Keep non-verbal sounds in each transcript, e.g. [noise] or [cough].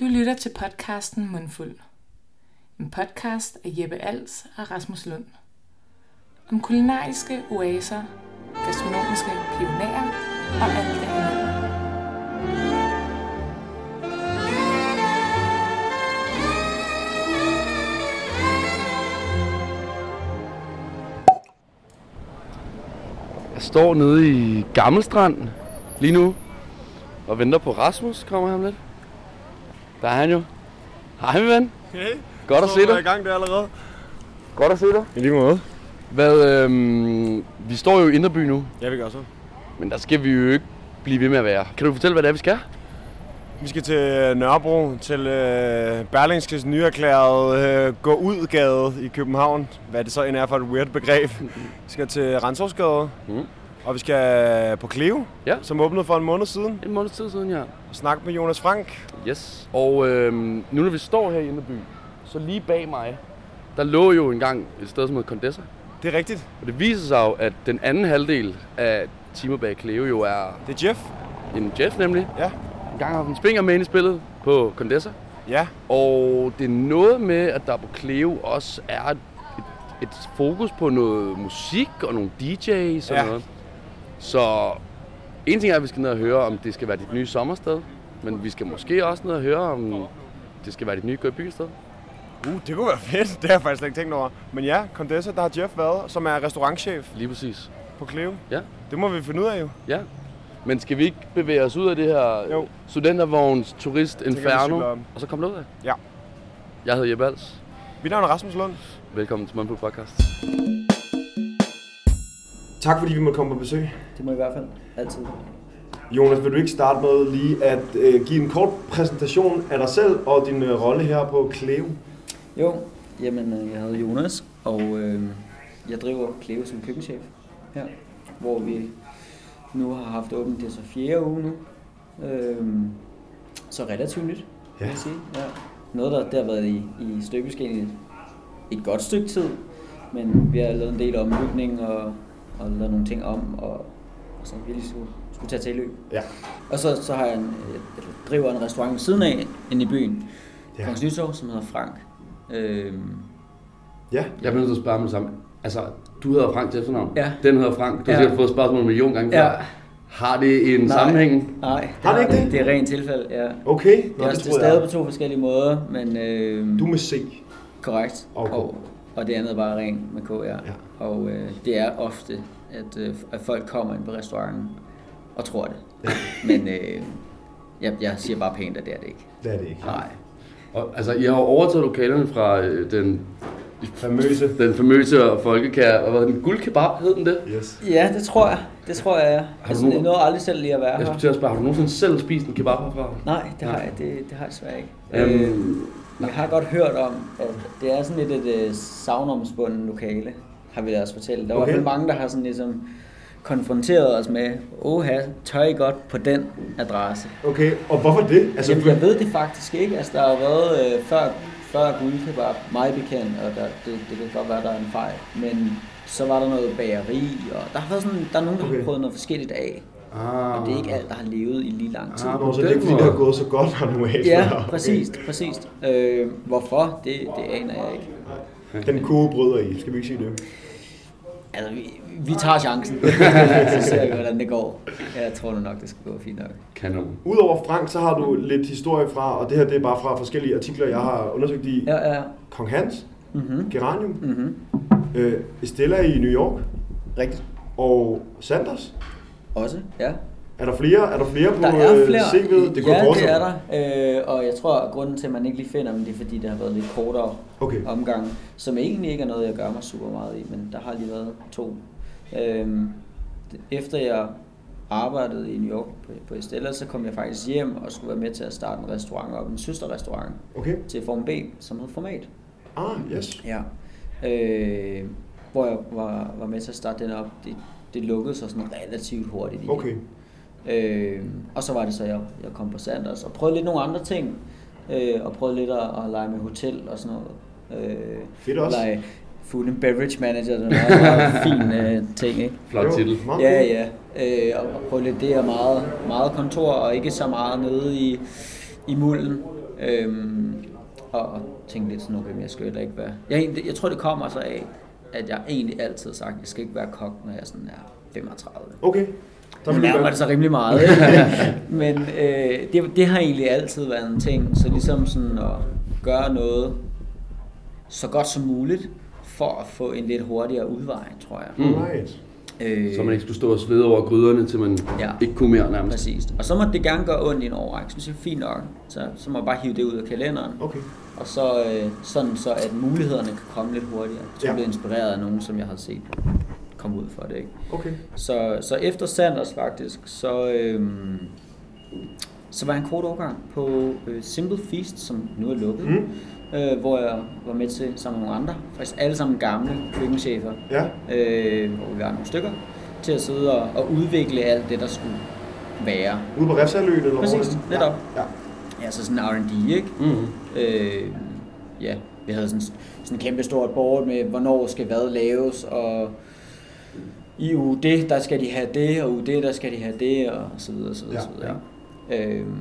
Du lytter til podcasten Mundfuld. En podcast af Jeppe Als og Rasmus Lund. Om kulinariske oaser, gastronomiske pionerer og alt det andet. Jeg står nede i Gammelstrand lige nu og venter på Rasmus, kommer han lidt. Der er han jo. Hej min ven. Hey. Godt at se i dig. gang der allerede. Godt at se dig. I lige måde. Hvad, øhm, vi står jo i Inderby nu, Ja, vi gør så. men der skal vi jo ikke blive ved med at være. Kan du fortælle, hvad det er, vi skal? Vi skal til Nørrebro, til øh, Berlingskes nyerklærede øh, gå ud gade i København. Hvad det så end er for et weird begreb. Vi skal til Rensårsgade, Mm. og vi skal på Cleo, Ja. som åbnede for en måned siden, En måned tid siden, ja. og snakke med Jonas Frank. Yes. Og øhm, nu når vi står her i Inderby, så lige bag mig, der lå jo engang et sted som hedder Condessa. Det er rigtigt. Og det viser sig jo, at den anden halvdel af Timer bag Cleo jo er Det er Jeff. en Jeff nemlig. Ja. En gang har haft en spinger med ind i spillet på Condessa. Ja, Og det er noget med, at der på Cleo også er et, et, et fokus på noget musik og nogle DJ's og Ja. noget. Så en ting er, at vi skal ned og høre, om det skal være dit nye sommersted. Men vi skal måske også ned og høre, om det skal være dit nye gå i bysted. uh, det kunne være fedt. [laughs] Det har jeg faktisk slet ikke tænkt over. Men ja, Condessa, der har Jeff været, som er restaurantchef Lige præcis. på Cleo. Ja. Det må vi finde ud af jo. Ja. Men skal vi ikke bevæge os ud af det her Jo. studentervogns turist inferno, og så komme derud af? Ja. Jeg hedder Jeppe Als. Mit navn er Rasmus Lund. Velkommen til Mundfuld Podcast. Tak fordi vi måtte komme på besøg. Det må i hvert fald altid. Jonas, vil du ikke starte med lige at øh, give en kort præsentation af dig selv og din øh, rolle her på Cleo? Jo, jamen øh, jeg hedder Jonas, og øh, jeg driver Cleo som køkkenchef her, hvor vi nu har haft åbent det så fjerde uge nu. Øh, så relativt nyt, Ja. vil jeg sige. Ja. Noget, der, der har været i, i støbeskeen et, et godt stykke tid, men vi har lavet en del ombygning og, og lavet nogle ting om, og, og så vi lige skulle, tage til løb. Ja. Og så, så har jeg en, jeg driver en restaurant ved siden af, inde i byen, Ja. ja. Kongens Nytorv, som hedder Frank. Øhm, Ja. Jeg bliver nødt til at spørge mig sammen. Altså, du hedder Frank til efternavn. Ja. Den hedder Frank. Du har Ja. sikkert fået spørgsmål en million gange Ja. før. Har det en Nej. sammenhæng? nej, Har det ikke det? Det er rent tilfælde, ja. Okay, Det Nå, er, det også, det er tror stadig på to forskellige måder, men øh, Du med C. korrekt. Og K. Og, og det andet er bare rent med K, ja. Ja. Og øh, det er ofte, at, øh, at folk kommer ind på restauranten og tror det. [laughs] Men øh, jeg, jeg siger bare pænt, at det er det ikke. Det er det ikke. Nej. Og, altså, I har jo overtaget lokalerne fra øh, den, Famøse. den famøse og folkekær, og hvad den? Guldkebab hed den det? Yes. Ja, det tror jeg. Det tror jeg, ja. Altså, du- jeg nåede aldrig selv lige at være Jeg her. skulle at spørge, har du nogensinde selv spist en kebab herfra? Nej, det har Nej. jeg, det, det har jeg desværre ikke. Øhm, Øh, jeg har godt hørt om, at det er sådan lidt et uh, savnomspundet lokale, har vi da også fortalt. Der var Okay. okay. i hvert fald mange, der har sådan ligesom konfronteret os med, oha, tør I godt på den adresse? Okay, og hvorfor det? Altså, Jamen, jeg ved det faktisk ikke. Altså, der har været øh, før, før guldkebab meget bekendt, og der, det, det kan godt være, der er en fejl. Men så var der noget bageri, og der har været sådan, der er nogen, der Okay. har prøvet noget forskelligt af. Ah. Og det er ikke alt, der har levet i lige lang tid. Ah, så det er ikke fordi, det har gået så godt her normalt. Ja, før. Okay. præcis, præcis. Øh, hvorfor, det, det aner jeg ikke. Den koge bryder i, skal vi ikke sige det? Altså, vi, vi tager chancen. [laughs] så ser vi, hvordan det går. Jeg tror nu nok, det skal gå fint nok. Kanon. Udover Frank, så har du lidt historie fra, og det her det er bare fra forskellige artikler, jeg har undersøgt i. Ja, ja. Kong Hans, Mhm. Geranium, Mhm. øh, Estella i New York, Rigtigt. og Sanders. Også, ja. Er der flere, er der flere på Der er øh, flere. CV'et? Det kunne ja, det er der. Øh, og jeg tror, at grunden til, at man ikke lige finder dem, det er, fordi det har været lidt kortere Okay. omgang, som egentlig ikke er noget, jeg gør mig super meget i, men der har lige været to. Øhm, efter jeg arbejdede i New York på, på Estella, så kom jeg faktisk hjem og skulle være med til at starte en restaurant op, en søsterrestaurant Okay. til Form B, som hed Format. Ah, yes. Ja. Øh, hvor jeg var, var med til at starte den op. Det, det lukkede sig sådan relativt hurtigt. igen. Okay. Øh, og så var det så, jeg, jeg kom på Sanders og prøvede lidt nogle andre ting. Øh, og prøvede lidt at, at lege med hotel og sådan noget. Øh, Fedt også. Lege food and beverage manager, det er en fin øh, ting, ikke? Flot titel. meget Ja, ja. Øh, og, og prøve lidt det er meget, meget kontor og ikke så meget nede i, i mulden. Øhm, og, og tænkte lidt sådan, okay, men jeg skal heller ikke være... Jeg, jeg tror, det kommer så af, at jeg egentlig altid har sagt, at jeg skal ikke være kok, når jeg sådan er 35. Okay. Der Nu nærmer være. det så rimelig meget, ikke? [laughs] Men øh, det, det har egentlig altid været en ting. Så ligesom sådan at gøre noget så godt som muligt, for at få en lidt hurtigere udvej, tror jeg. Mm. Right. Øh, Så man ikke skulle stå og svede over gryderne, til man Ja. ikke kunne mere nærmest. Præcis. Og så må det gerne gøre ondt i en overrække. Så siger jeg, fint nok. Så, så må jeg bare hive det ud af kalenderen. Okay. Og så øh, sådan så, at mulighederne kan komme lidt hurtigere. Så Ja. jeg bliver inspireret af nogen, som jeg har set komme ud for det. Ikke? Okay. Så, så efter Sanders faktisk, så, øhm, så var jeg en kort overgang på øh, Simple Feast, som nu er lukket. Mm. Øh, hvor jeg var med til sammen med nogle andre, faktisk alle sammen gamle køkkenchefer, Ja. øh, hvor vi var nogle stykker, til at sidde og, og udvikle alt det, der skulle være. Ude på Refsaløen eller Præcis, netop. Ja. Ja, så sådan R&D, ikke? Mm. Øh, ja, vi havde sådan, sådan en kæmpe stort board med, hvornår skal hvad laves, og i uge det, der skal de have det, og uge det, der skal de have det, og så videre, og så videre, Ja, så videre. ikke? Øhm,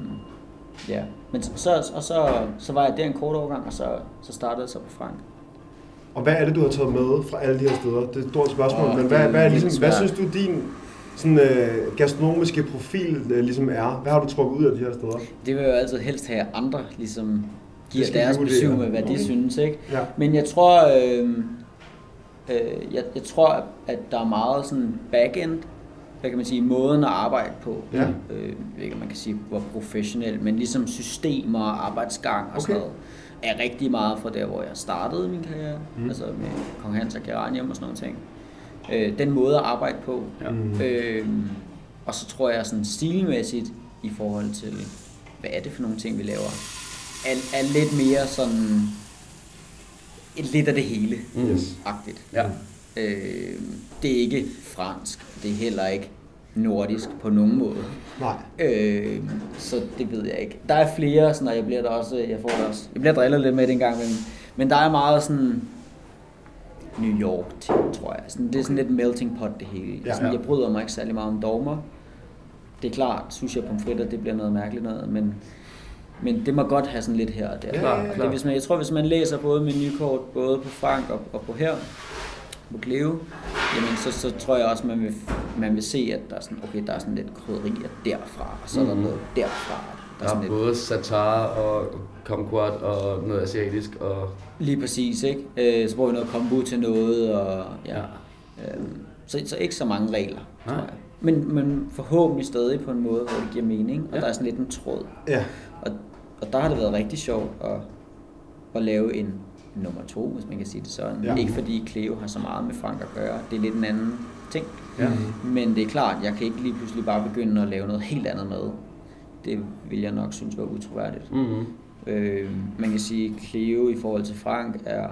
ja, men så, og så, så var jeg der en kort overgang, og så, så startede jeg så på Frank. Og hvad er det, du har taget med fra alle de her steder? Det er et stort spørgsmål, Åh, men hvad, hvad, er ligesom, hvad svært. synes du, din sådan, øh, gastronomiske profil øh, ligesom er? Hvad har du trukket ud af de her steder? Det vil jeg jo altid helst have, andre ligesom giver deres besøg med, hvad de Okay. synes, ikke? Ja. Men jeg tror, øh, øh, jeg, jeg tror, at der er meget sådan back-end, hvad kan man sige, måden at arbejde på. Ja. Øh, ikke, man kan sige, hvor professionel, men ligesom systemer og arbejdsgang og sådan Okay. noget, er rigtig meget fra der, hvor jeg startede min karriere, Mm. altså med Kong Hans og Geranium og sådan noget ting. Øh, den måde at arbejde på. Ja. Øh, og så tror jeg sådan stilmæssigt i forhold til, hvad er det for nogle ting, vi laver, er, er lidt mere sådan, lidt af det hele Mm. Agtigt. Ja. Øh, det er ikke fransk, det er heller ikke nordisk på nogen måde. Nej. Øh, så det ved jeg ikke. Der er flere, sådan, og jeg bliver der også, jeg får der også, jeg bliver drillet lidt med det engang, men, men der er meget sådan New York ting, tror jeg. Sådan, det er sådan lidt melting pot det hele. Ja. sådan, Ja. jeg bryder mig ikke særlig meget om dogmer. Det er klart, sushi og pomfritter, det bliver noget mærkeligt noget, men, men det må godt have sådan lidt her og der. Ja, ja. Og det, hvis man, jeg tror, hvis man læser både menukort, både på Frank og, og på her, på Cleo, jamen så, så tror jeg også, man vil, man vil se, at der er sådan, okay, der er sådan lidt krydderier derfra, og så er der Mhm. noget derfra. Der er Der sådan er lidt, både satar og kumquat og noget asiatisk og... lige præcis, ikke? Øh, så bruger vi noget kombu til noget, og ja. Ja. Øhm, så, så ikke så mange regler, tror Nej. jeg. Men, men forhåbentlig stadig på en måde, hvor det giver mening, og Ja. der er sådan lidt en tråd. Ja. Og, der har det været rigtig sjovt at, at lave en nummer to, hvis man kan sige det sådan. Ja. Ikke fordi Cleo har så meget med Frank at gøre, det er lidt en anden ting. Ja. Men det er klart, jeg kan ikke lige pludselig bare begynde at lave noget helt andet med. Det vil jeg nok synes var utroværdigt. Mm-hmm. Øh, man kan sige, at Cleo i forhold til Frank er,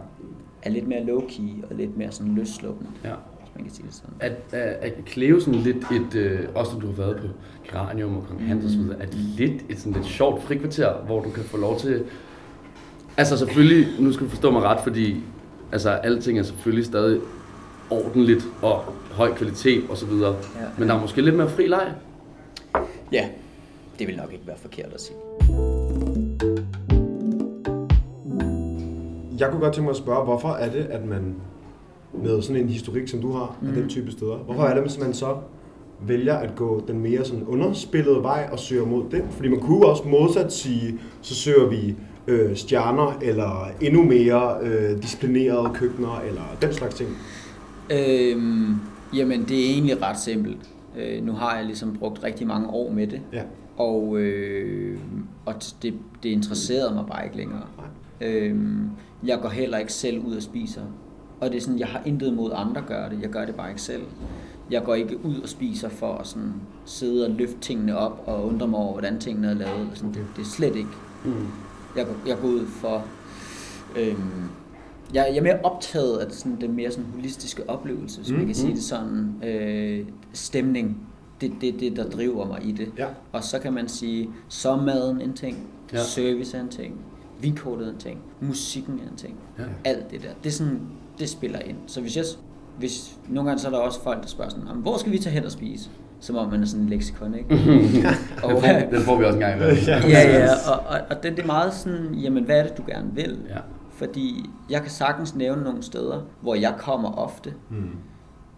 er lidt mere low-key og lidt mere sådan løsslående, Ja. Man kan sige det sådan. Er, er, er Cleo sådan lidt et, øh, også når du har været på Geranium og Kong Hans og så videre, er det lidt et sådan lidt sjovt frikvarter, hvor du kan få lov til... Altså selvfølgelig, nu skal du forstå mig ret, fordi altså, alting er selvfølgelig stadig ordentligt og høj kvalitet og så videre. Ja. Men der er måske lidt mere fri leg. Ja, det vil nok ikke være forkert at sige. Jeg kunne godt tænke mig at spørge, hvorfor er det, at man med sådan en historik, som du har, mm. af den type steder, hvorfor er det, at man så vælger at gå den mere sådan underspillede vej og søger mod den? Fordi man kunne også modsat sige, så søger vi øh, stjerner, eller endnu mere øh, disciplinerede køkkener, eller den slags ting. Øhm, jamen, det er egentlig ret simpelt. Øh, nu har jeg ligesom brugt rigtig mange år med det, Ja. og, øh, og det, det interesserede mig bare ikke længere. Øhm, jeg går heller ikke selv ud og spiser. Og det er sådan, jeg har intet imod andre gør det, jeg gør det bare ikke selv. Jeg går ikke ud og spiser for at sådan sidde og løfte tingene op og undre mig over, hvordan tingene er lavet. Sådan, det, det er slet ikke. Mm. Jeg går, jeg går ud for... Øhm, jeg, jeg er mere optaget af sådan, den mere sådan holistiske oplevelse, hvis mm, man Mm, kan sige mm. det sådan. Øh, stemning. Det er det, det, der driver mig i det. Ja. Og så kan man sige, så er maden en ting, ja. service er en ting, vinkortet er en ting, musikken er en ting. Ja. Alt det der. Det, er sådan, det spiller ind. Så hvis jeg, hvis, nogle gange så er der også folk, der spørger sådan, "Jamen, hvor skal vi tage hen og spise? som om man er sådan en leksikon, ikke? Den [laughs] og, får, den får vi også en gang imellem. [laughs] Ja. ja, ja, og, og, og det, det er meget sådan, jamen hvad er det, du gerne vil? Ja. Fordi jeg kan sagtens nævne nogle steder, hvor jeg kommer ofte, Mm.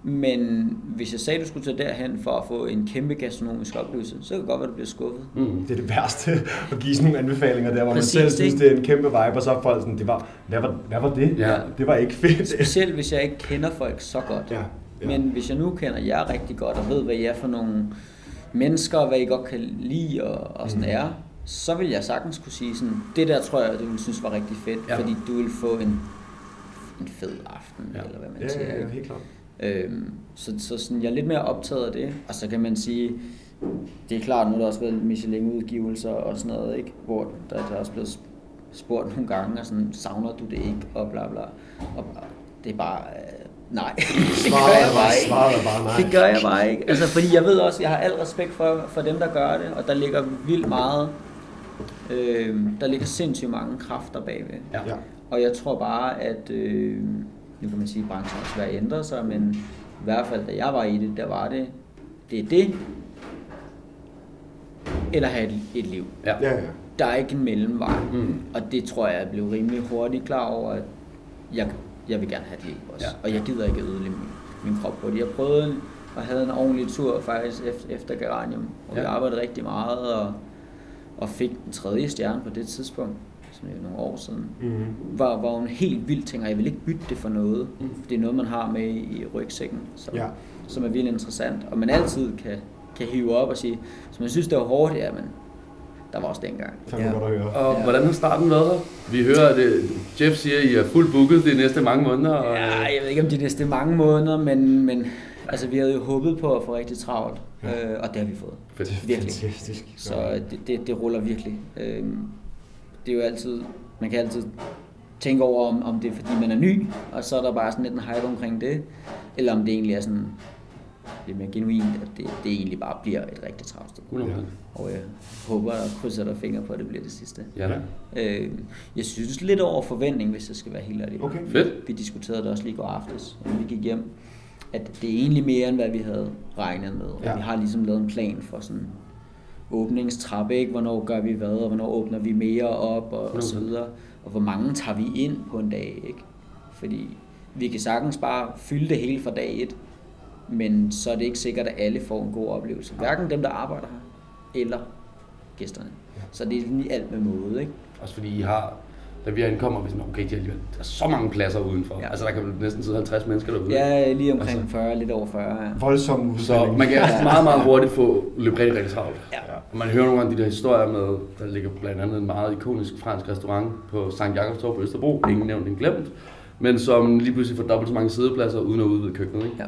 Men hvis jeg sagde, at du skulle tage derhen for at få en kæmpe gastronomisk oplevelse, så kan det godt være, at du bliver skuffet. Mm. Det er det værste, [laughs] at give sådan nogle anbefalinger der, hvor Præcis, man selv synes, det er en kæmpe vibe, og så er folk sådan, det var, hvad var, hvad var det? Ja. Det var ikke fedt. [laughs] Specielt hvis jeg ikke kender folk så godt. Ja, ja. Men hvis jeg nu kender jer rigtig godt, og ved, hvad I er for nogle mennesker, og hvad I godt kan lide, og, og sådan Mhm. er, så vil jeg sagtens kunne sige sådan, det der tror jeg, du ville synes var rigtig fedt, Ja. fordi du vil få en, en fed aften, Ja. eller hvad man Ja, siger. ja, helt klart. Øhm, så, så sådan, jeg er lidt mere optaget af det, og så kan man sige, det er klart, nu har der også været Michelin-udgivelser og sådan noget, ikke? hvor der, der er også blevet spurgt nogle gange, og sådan, savner du det ikke, og bla bla. Og det er bare, øh, nej, det gør jeg er bare ikke. er bare nej. Det gør jeg bare ikke. Altså, fordi jeg ved også, jeg har al respekt for, for dem, der gør det, og der ligger vildt meget, øh, der ligger sindssygt mange kræfter bagved. Ja. Og jeg tror bare, at øh, nu kan man sige, at branchen også vil ændre sig, men i hvert fald, da jeg var i det, der var det, det er det, eller have et, et liv. Ja. Ja, ja. Der er ikke en mellemvej. Mm. Og det tror jeg, jeg blev rimelig hurtigt klar over, at jeg, jeg vil gerne have et liv også. Ja. Og jeg gider ikke ødelægge min, min krop på det. Jeg prøvede og havde en ordentlig tur faktisk efter, efter Geranium, og ja. Vi arbejdede rigtig meget, og, og fik den tredje stjerne på det tidspunkt, nogle år siden. Mm-hmm. Var, var en helt vild ting, og jeg vil ikke bytte det for noget. Mm. Det er noget, man har med i rygsækken, som, Ja. som er vildt interessant. Og man altid kan, kan hive op og sige, så man synes, det var hårdt, ja, men der var også dengang. Fandme godt at høre. Og Ja. hvordan har starten været der? Vi hører, at øh, Jeff siger, at I er fuldt booket de næste mange måneder. Og, Ja, jeg ved ikke om de næste mange måneder, men, men altså, vi havde jo håbet på at få rigtig travlt, Ja. øh, og det har vi fået. Fedt. Virkelig. Fantastisk. Så det, det, det ruller virkelig. Øh, det er jo altid, man kan altid tænke over, om, om det er fordi man er ny, og så er der bare sådan lidt en hype omkring det, eller om det egentlig er sådan lidt mere genuint, at det, det egentlig bare bliver et rigtig travlt sted. 100%. Og jeg håber og krydser der fingre på, at det bliver det sidste. Ja. Øh, jeg synes lidt over forventning, hvis jeg skal være helt ærlig. Okay. Fedt. Vi diskuterede det også lige går aftes, inden vi gik hjem, at det er egentlig mere, end hvad vi havde regnet med. Og Ja. vi har ligesom lavet en plan for sådan åbningstrappe, ikke? Hvornår gør vi hvad, og hvornår åbner vi mere op, og, og så videre. Og hvor mange tager vi ind på en dag, ikke? Fordi vi kan sagtens bare fylde det hele fra dag et, men så er det ikke sikkert, at alle får en god oplevelse. Hverken dem, der arbejder her, eller gæsterne. Så det er i alt med måde, ikke? Også fordi I har, da vi ankommer, vi sådan, okay, de alligevel, der er så mange pladser udenfor. Ja. Altså, der kan næsten sidde 50 mennesker derude. Ja, lige omkring Altså. 40, lidt over 40, ja. Voldsom Så man kan meget, meget hurtigt få løbet rigtig, rigtig travlt. Ja. Og man hører nogle gange de der historier med, der ligger blandt andet en meget ikonisk fransk restaurant på St. Jakobstorv på Østerbro, ingen nævnt, ingen glemt, men som lige pludselig får dobbelt så mange sædepladser uden at udvide køkkenet. Ikke? ja.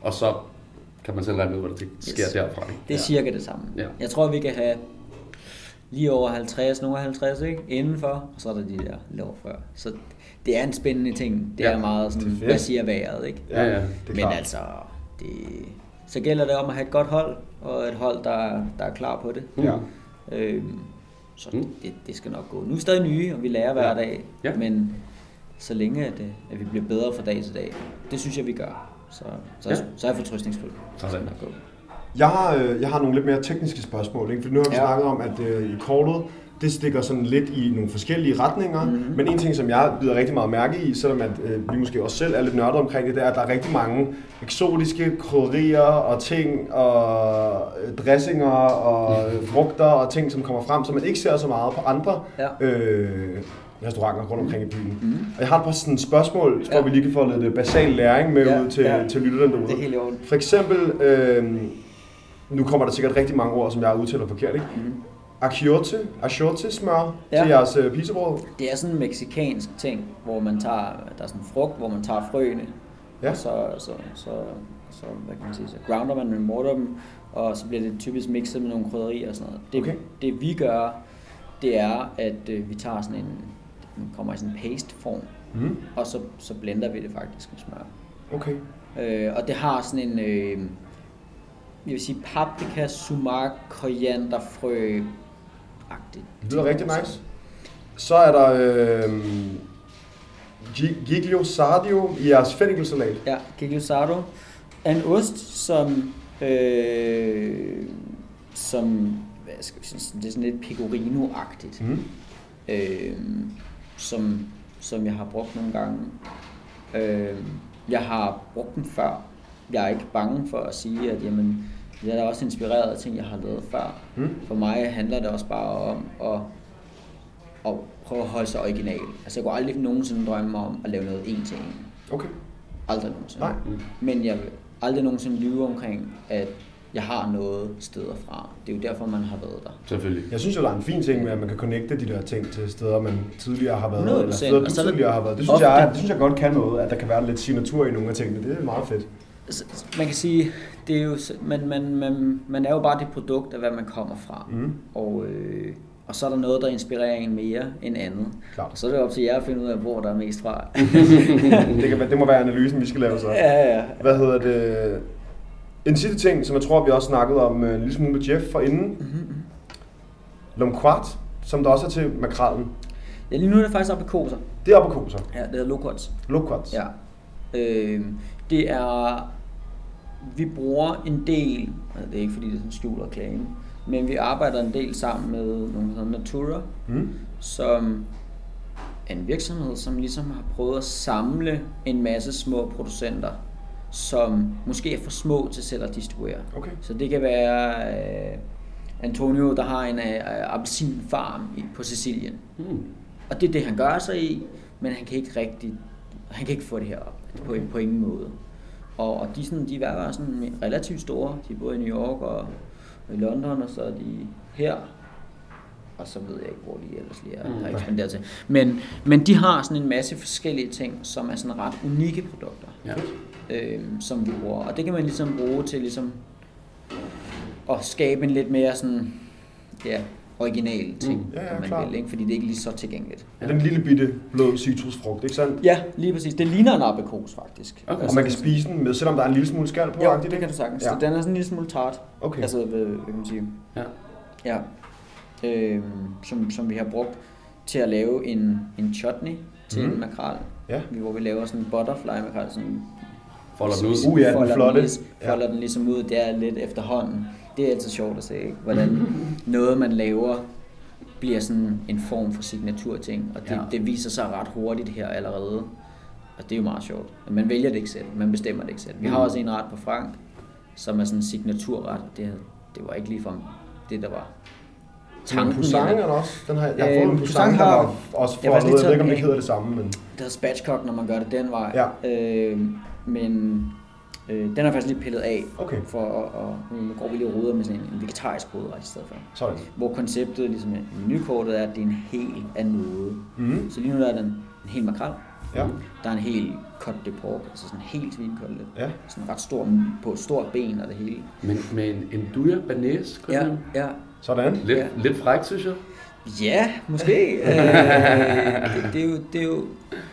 Og så kan man selv regne ud, hvad der sker Yes. derfra. Ikke? Det er cirka det samme. Ja. Jeg tror, vi kan have lige over 50, nogle 50, ikke? Indenfor, og så er der de der over 40. Så det er en spændende ting. Det Ja, er meget sådan, det er hvad siger vejret, ikke? Ja, ja. Det er Men klart. altså, det, så gælder det om at have et godt hold, og et hold, der, der er klar på det. Ja. Øhm, så Mm. det, det skal nok gå. Nu er vi stadig nye, og vi lærer hver Ja. dag. Ja. Men så længe at, øh, at vi bliver bedre fra dag til dag, det synes jeg, vi gør. Så, så, Ja. så er jeg fortrøstningsfuld. Sådan. Så skal det nok gå. Jeg har, øh, jeg har nogle lidt mere tekniske spørgsmål, ikke? for nu har vi Ja. snakket om, at øh, i kortet, det stikker sådan lidt i nogle forskellige retninger, mm-hmm. men en ting, som jeg bider rigtig meget mærke i, selvom at, øh, vi måske også selv er lidt nørdet omkring det, det er, at der er rigtig mange eksotiske krydderier og ting, og øh, dressinger og øh, [laughs] frugter og ting, som kommer frem, som man ikke ser så meget på andre Ja. øh, restauranter rundt omkring i byen. Mhm. Og jeg har et par sådan spørgsmål, hvor Ja. vi lige kan få lidt øh, basal læring med Ja, ud til, ja. til lytterne derude. Det er helt i orden. For eksempel, øh, nu kommer der sikkert rigtig mange ord, som jeg udtaler forkert, ikke? Mhm. Achiote, achiote smør Ja. til jeres øh, pizzabrød. Det er sådan en meksikansk ting, hvor man tager, der er sådan en frugt, hvor man tager frøene, Ja. og så, så, så, så, hvad kan man sige, så grounder man dem, morter dem, og så bliver det typisk mixet med nogle krydderier og sådan noget. Det, Okay. det vi gør, det er, at øh, vi tager sådan en, den kommer i sådan en paste-form, Mm. og så, så blender vi det faktisk med smør. Okay. Øh, og det har sådan en, øh, jeg vil sige paprika, sumac, koriander, frø agtigt. Det lyder rigtig nice. Så er der øh, gi- giglio sardio i jeres fennikelsalat. Ja, Giglio Sardo er en ost, som øh, som hvad skal vi sige, det er sådan lidt pecorino-agtigt, Mm. øh, som, som jeg har brugt nogle gange. Øh, jeg har brugt dem før. Jeg er ikke bange for at sige, at jamen, jeg er da også inspireret af ting, jeg har lavet før. Mm. For mig handler det også bare om at, at prøve at holde sig original. Altså jeg kunne aldrig nogensinde drømme om at lave noget en til en. Okay. Aldrig nogensinde. Nej. Men jeg vil aldrig nogensinde lyve omkring, at jeg har noget steder fra. Det er jo derfor, man har været der. Selvfølgelig. Jeg synes jo, der er en fin ting med, at man kan connecte de der ting til steder, man tidligere har været, 100%. eller steder, du Og så er der tidligere har været. Det synes, ofte- jeg, det synes jeg godt kan noget, at der kan være lidt signatur i nogle af tingene. Det er meget fedt. Man kan sige, det er jo, man, man, man, man er jo bare det produkt af, hvad man kommer fra. Mm. Og, øh, og så er der noget, der inspirerer en mere end andet. Klart. Og så er det op til jer at finde ud af, hvor der er mest fra. [laughs] Det, kan, det må være analysen, vi skal lave så. ja, ja. Hvad hedder det? En sidste ting, som jeg tror, vi også snakkede om øh, en lille smule med Jeff for inden. Mm-hmm. Lomquat, som der også er til makrallen. ja, lige nu er det faktisk oppe i koser. Det er oppe på koser. Ja, det hedder loquats. Loquats. Ja. Øh, det er, vi bruger en del, altså det er ikke fordi det er sådan skjult reklame, men vi arbejder en del sammen med nogle, hedder Natura, Mm. som er en virksomhed, som ligesom har prøvet at samle en masse små producenter, som måske er for små til selv at distribuere. Okay. Så det kan være øh, Antonio, der har en øh, appelsinfarm i, på Sicilien. Mm. Og det er det, han gør sig i, men han kan ikke rigtig, han kan ikke få det her op på, på ingen måde. Og, og de, sådan, de er være sådan relativt store. De både i New York og, i London, og så er de her. Og så ved jeg ikke, hvor de ellers lige er, Mm. har ekspanderet til. Men, men de har sådan en masse forskellige ting, som er sådan ret unikke produkter, Ja. øh, som vi bruger. Og det kan man ligesom bruge til ligesom at skabe en lidt mere sådan, ja, original ting, Mm. Ja, ja, om man klart. vil, ikke? fordi det er ikke lige så tilgængeligt. Ja. Den lille bitte blød citrusfrugt, ikke sandt? Ja, lige præcis. Det ligner en aprikos, faktisk. Okay. Og man kan spise den med, selvom der er en lille smule skal på. Jo, det ikke? kan du sagtens. Ja. Ja. Den er sådan en lille smule tart. Okay. Altså, hvad, hvad kan man sige? Ja. Ja. Øhm, som, som vi har brugt til at lave en, en chutney til mm. en makrel. Ja. Hvor vi laver sådan en butterfly makrel, sådan Folder den ud. Uh, ja, den folder flotte. Den, ligesom, Ja. folder den ligesom ud der lidt efterhånden. Det er altid sjovt at se, ikke? hvordan [laughs] noget man laver bliver sådan en form for signaturting, og det, Ja. det viser sig ret hurtigt her allerede. Og det er jo meget sjovt. Man vælger det ikke selv, man bestemmer det ikke selv. Vi har Mm. også en ret på Frank, som er sådan en signaturret, og det, det var ikke ligefrem det, der var tanken. det. er der også. Den har, jeg har Øh, fået en Poussin Poussin, der har- også Jeg for faktisk noget. Jeg ved lige ikke, om det hedder det samme, men... Det hedder spatchcock, når man gør det den vej. Ja. Øh, men øh, den er faktisk lige pillet af, Okay, for at, og nu går vi lige og ruder med sådan en, en vegetarisk hovedret i stedet for. sådan. Hvor konceptet ligesom i menukortet er, at det er en hel af noget. Mm. Så lige nu der er den en hel makrel, Ja. der er en hel cut de pork, altså sådan en helt svinkotelet. Ja. Sådan ret stor, på et stort ben og det hele. Men med en, en duja banæs, Ja, ja. Sådan. Lidt, Ja. lidt frækt, synes jeg. Ja, måske. [laughs] øh, det, det, er jo, det, er jo,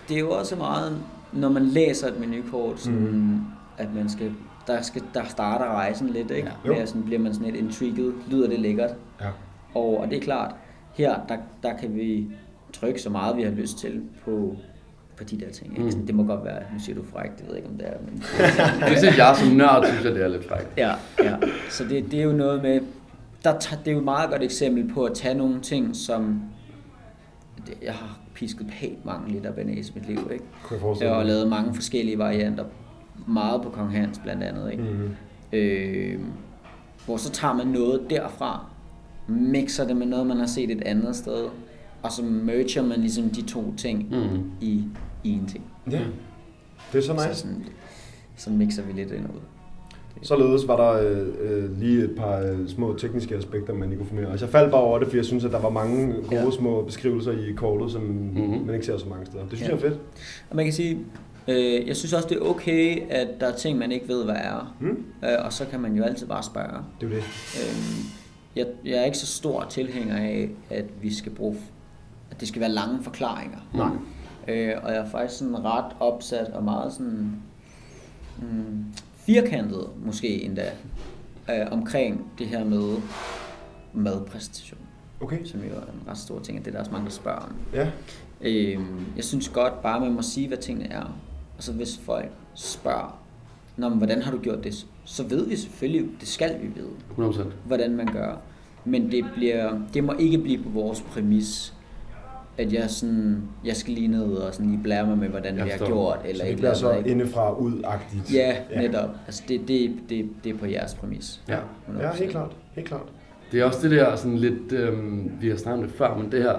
det er jo også meget, når man læser et menukort, sådan, Mhm. mm. At man skal, der, skal, der starter rejsen lidt, ikke? Ja. Ja. sådan, bliver man sådan lidt intrigued, lyder det lækkert. Ja. Og, og det er klart, her, der, der kan vi trykke så meget, vi har lyst til på, på de der ting. Ikke? Mm. Sådan, det må godt være, nu siger du frækt, det ved jeg ikke, om det er, men [laughs] Det synes jeg som nørd, synes jeg, det er lidt frækt. Ja, ja. Så det, det er jo noget med, der, det er jo et meget godt eksempel på at tage nogle ting, som jeg har pisket pænt mange liter banæs i mit liv, ikke? Kunne jeg mig. lavet mange forskellige varianter, meget på Kong Hans blandt andet, ikke? Mhm. Øh, hvor så tager man noget derfra, mixer det med noget, man har set et andet sted, og så merger man ligesom de to ting Mm. i, i en ting. Ja. Det er så Så nice. sådan, så mixer vi lidt ind ud. Således var der øh, øh, lige et par øh, små tekniske aspekter, man lige kunne med. Altså, jeg faldt bare over det, fordi jeg synes, at der var mange gode Ja. små beskrivelser i kortet, som Mhm. man ikke ser så mange steder. Det synes Ja. jeg er fedt. Og man kan sige, øh, jeg synes også, det er okay, at der er ting, man ikke ved, hvad er. Mm. Øh, og så kan man jo altid bare spørge. Det er det. Øh, jeg, jeg er ikke så stor tilhænger af, at vi skal bruge, at det skal være lange forklaringer. Nej. Øh, og jeg er faktisk sådan ret opsat og meget sådan mm, firkantet måske endda øh, omkring det her med madpræstation, Okay. som jo er en ret stor ting, og det er der også mange, der spørger om. Ja. Øhm, jeg synes godt bare, man må sige, hvad tingene er. Så hvis folk spørger, Nå, men hvordan har du gjort det? så ved vi selvfølgelig, det skal vi vide, 100%. hvordan man gør. Men det, bliver, det må ikke blive på vores præmis, at jeg, sådan, jeg skal lige ned og sådan lige blære mig med, hvordan Jeg vi har gjort. Så Eller det et bliver så ikke? indefra ud-agtigt. Ja, netop. Altså det, det, det, det er på jeres præmis. Ja. 100%. Ja, helt klart. Helt klart. Det er også det der sådan lidt, øhm, vi har snakket om det før, men det her,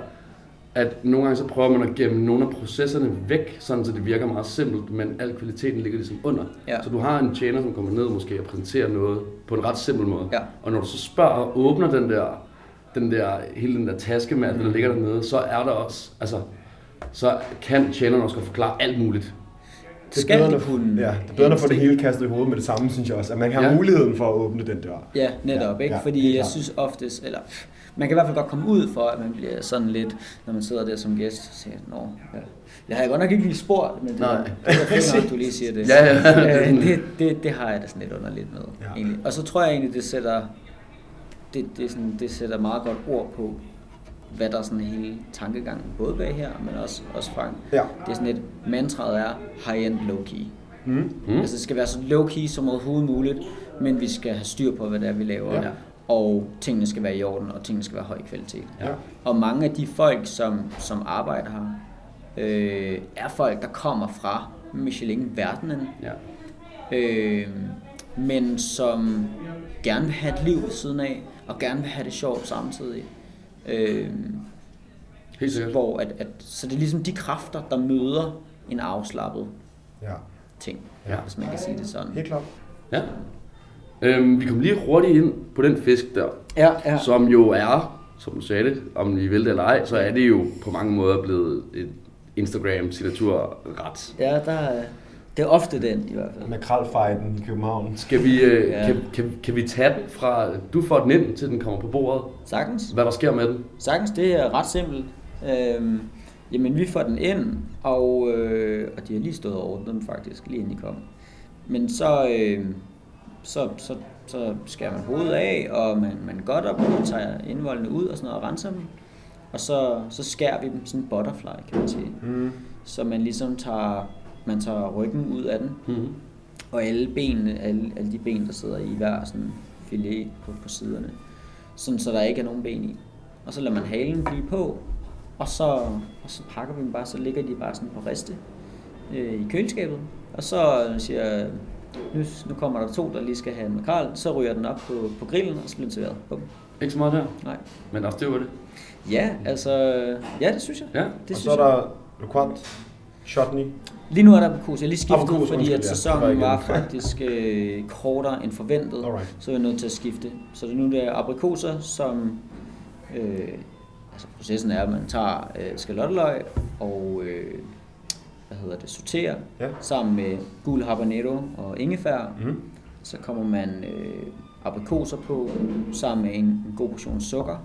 at nogle gange så prøver man at gemme nogle af processerne væk, sådan så det virker meget simpelt, men al kvaliteten ligger ligesom under. Ja. Så du har en tjener, som kommer ned måske og præsenterer noget på en ret simpel måde. Ja. Og når du så spørger og åbner den der, den der, hele den der taske med alt, det, der ligger dernede, så er der også, altså, så kan tjeneren også forklare alt muligt. Det er bedre, kunne? Ja, det er bedre at få det hele kastet i hovedet med det samme, synes jeg også. At man har Ja. muligheden for at åbne den dør. Ja, netop, Ja, ikke? ja, Fordi jeg klart. synes oftest, eller man kan i hvert fald godt komme ud for, at man bliver sådan lidt, når man sidder der som gæst, og siger, nå, ja. jeg har godt nok ikke lige spurgt, men det, Nej. det er nok, du lige siger det. [laughs] Ja, ja. Øh, det, det, det har jeg da sådan lidt underligt med, Ja. egentlig. Og så tror jeg egentlig, det sætter, det, det, sådan, det sætter meget godt ord på, hvad der er sådan hele tankegangen, både bag her, men også, også Frank. Ja. Det er sådan et, mantraet er high-end, low-key. Mm. Mm. Altså det skal være så low-key som overhovedet muligt, men vi skal have styr på, hvad det er, vi laver. Ja. Og tingene skal være i orden, og tingene skal være høj kvalitet. Ja. Og mange af de folk, som, som arbejder her, øh, er folk, der kommer fra Michelin-verdenen, Ja. øh, men som gerne vil have et liv ved siden af, og gerne vil have det sjovt samtidig. Øh, Helt sikkert. hvor at, at, så det er ligesom de kræfter, der møder en afslappet Ja, ting, Ja. hvis man kan sige det sådan. helt klart. Ja. Øhm, vi kom lige hurtigt ind på den fisk der, Ja, ja. som jo er, som du sagde det, om vi vil det eller ej, så er det jo på mange måder blevet et Instagram-signaturret. Ja, der er, det er ofte den i hvert fald. Makrelfejden i København. Skal vi, øh, Ja. kan, kan, kan vi tage den fra, du får den ind, til den kommer på bordet, Sagtens. hvad der sker med den? Sagtens, det er ret simpelt. Øhm, jamen, vi får den ind, og, øh, og de har lige stået og ordnet dem faktisk, lige inden de kom. Men så, øh, så, så, så skærer man hovedet af, og man, man godt op, og tager indvoldene ud og sådan noget, og renser dem. Og så, så skærer vi dem sådan en butterfly, kan man sige. Mm. Så man ligesom tager, man tager ryggen ud af den, Mm-hmm. og alle benene, alle, alle de ben, der sidder i hver sådan filet på, på siderne. Sådan, så der ikke er nogen ben i. Og så lader man halen blive på, og så, og så pakker vi dem bare, så ligger de bare sådan på riste øh, i køleskabet. Og så siger jeg, nu, nu kommer der to, der lige skal have en makrel, så ryger den op på, på grillen, og så bliver den serveret. Bum. Ikke så meget der, Nej. men også det var det. Ja, altså, ja, det synes jeg. Ja. Det og synes så er der Lequant, Chutney. Lige nu er der aprikos. Jeg lige skiftet, Aprikos, fordi undskyld, at ja. Det var sæsonen var [laughs] faktisk øh, kortere end forventet. Alright. Så er jeg nødt til at skifte. Så det er nu det er aprikoser, som... Øh, altså processen er, at man tager øh, skalotteløg og øh, hvad hedder det, sorterer Ja. sammen med gul habanero og ingefær. Mm. Så kommer man øh, aprikoser på sammen med en, en god portion sukker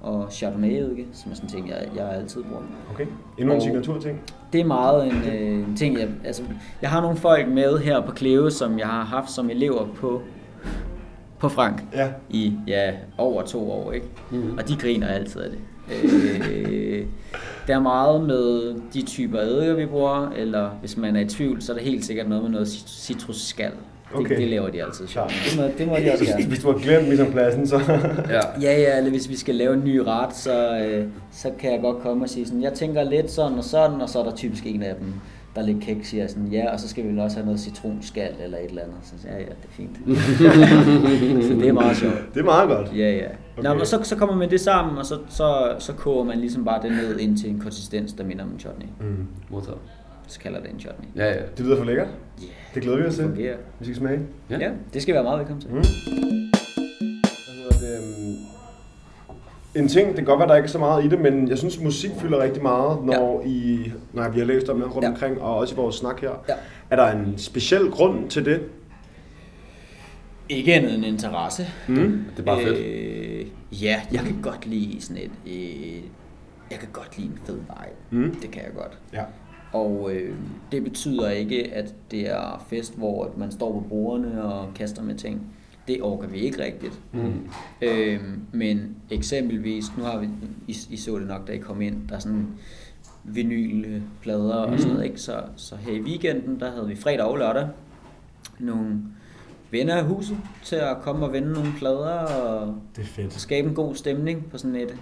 og chardonnay-eddike, som er sådan en ting, jeg, jeg altid bruger. Okay. Endnu en signaturting. Det er meget en, øh, en ting, jeg, altså, jeg har nogle folk med her på Cleve, som jeg har haft som elever på, på Frank Ja. i ja, over to år, ikke? Mhm. Og de griner altid af det. Øh, der er meget med de typer eddike, vi bruger, eller hvis man er i tvivl, så er det helt sikkert noget med noget cit- citrusskal. Det, Okay. det laver de altid. Klart. Det må, det må de også [laughs] gerne. Hvis du har glemt ligesom pladsen, så... Ja. Ja, ja, eller hvis vi skal lave en ny ret, så, øh, så kan jeg godt komme og sige sådan, jeg tænker lidt sådan og sådan, og så er der typisk en af dem, der er lidt kæk, siger sådan, ja, og så skal vi vel også have noget citronskal eller et eller andet. Så siger jeg, ja, ja, det er fint. [laughs] så det er meget sjovt. det er meget godt. Ja, ja. Okay. Nå, men så, så kommer man det sammen, og så, så, så koger man ligesom bare det ned ind til en konsistens, der minder om en chutney. Mm. Modtaget. Så kalder det en chutney. Ja, ja. Det lyder for lækkert. Ja, Det glæder vi os det til. fungerer. Vi skal smage. Ja. Ja, det skal være meget velkommen til. Mm. En ting, det kan godt være, der ikke er så meget i det, men jeg synes, musik fylder rigtig meget, når, ja. I, når vi har læst om det rundt Ja. omkring, og også i vores snak her. Ja. Er der en speciel grund til det? Ikke andet end interesse. Mm. Det er bare fedt. Øh, ja, jeg kan godt lide sådan et... Øh, jeg kan godt lide en fed vibe. Mm. Det kan jeg godt. Ja. Og øh, det betyder ikke, at det er fest, hvor at man står på bordene og kaster med ting. Det orker vi ikke rigtigt. Mm. Øh, men eksempelvis, nu har vi, I, I så det nok, da I kom ind, der er sådan vinylplader og sådan noget, ikke? Så, så her i weekenden, der havde vi fredag og lørdag nogle venner af huset til at komme og vende nogle plader og Det er fedt. skabe en god stemning på sådan et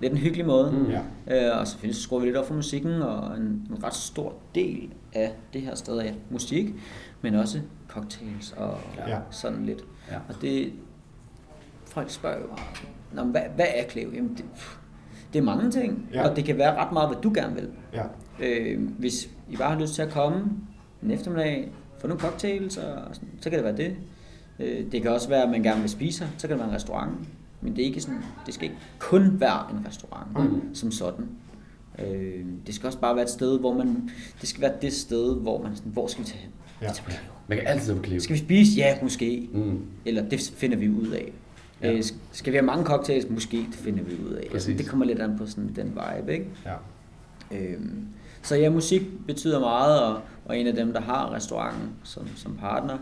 lidt en hyggelig måde. Mm. Ja. Øh, og så findes skruer vi lidt op for musikken, og en, en ret stor del af det her sted er musik, men også cocktails og Ja. sådan lidt. Ja. Og det, folk spørger jo Nå, hvad, hvad er Cleo? Jamen, det, det er mange ting, Ja. og det kan være ret meget, hvad du gerne vil. Ja. Øh, hvis I bare har lyst til at komme en eftermiddag, få nogle cocktails, og sådan, så kan det være det. Øh, det kan også være, at man gerne vil spise her, så kan det være en restaurant. Men det, er ikke sådan, det skal ikke kun være en restaurant Mm. som sådan. Øh, det skal også bare være et sted, hvor man... Det skal være det sted, hvor man sådan, hvor skal vi tage hen? Ja. Vi tager på. Man kan altid Cleo. Skal vi spise? Ja, måske. Mm. Eller det finder vi ud af. Ja. Øh, skal vi have mange cocktails? Måske, det finder vi ud af. Altså, det kommer lidt an på sådan den vibe, ikke? Ja. Øhm, så ja, musik betyder meget, og, og en af dem, der har restauranten som, som partner,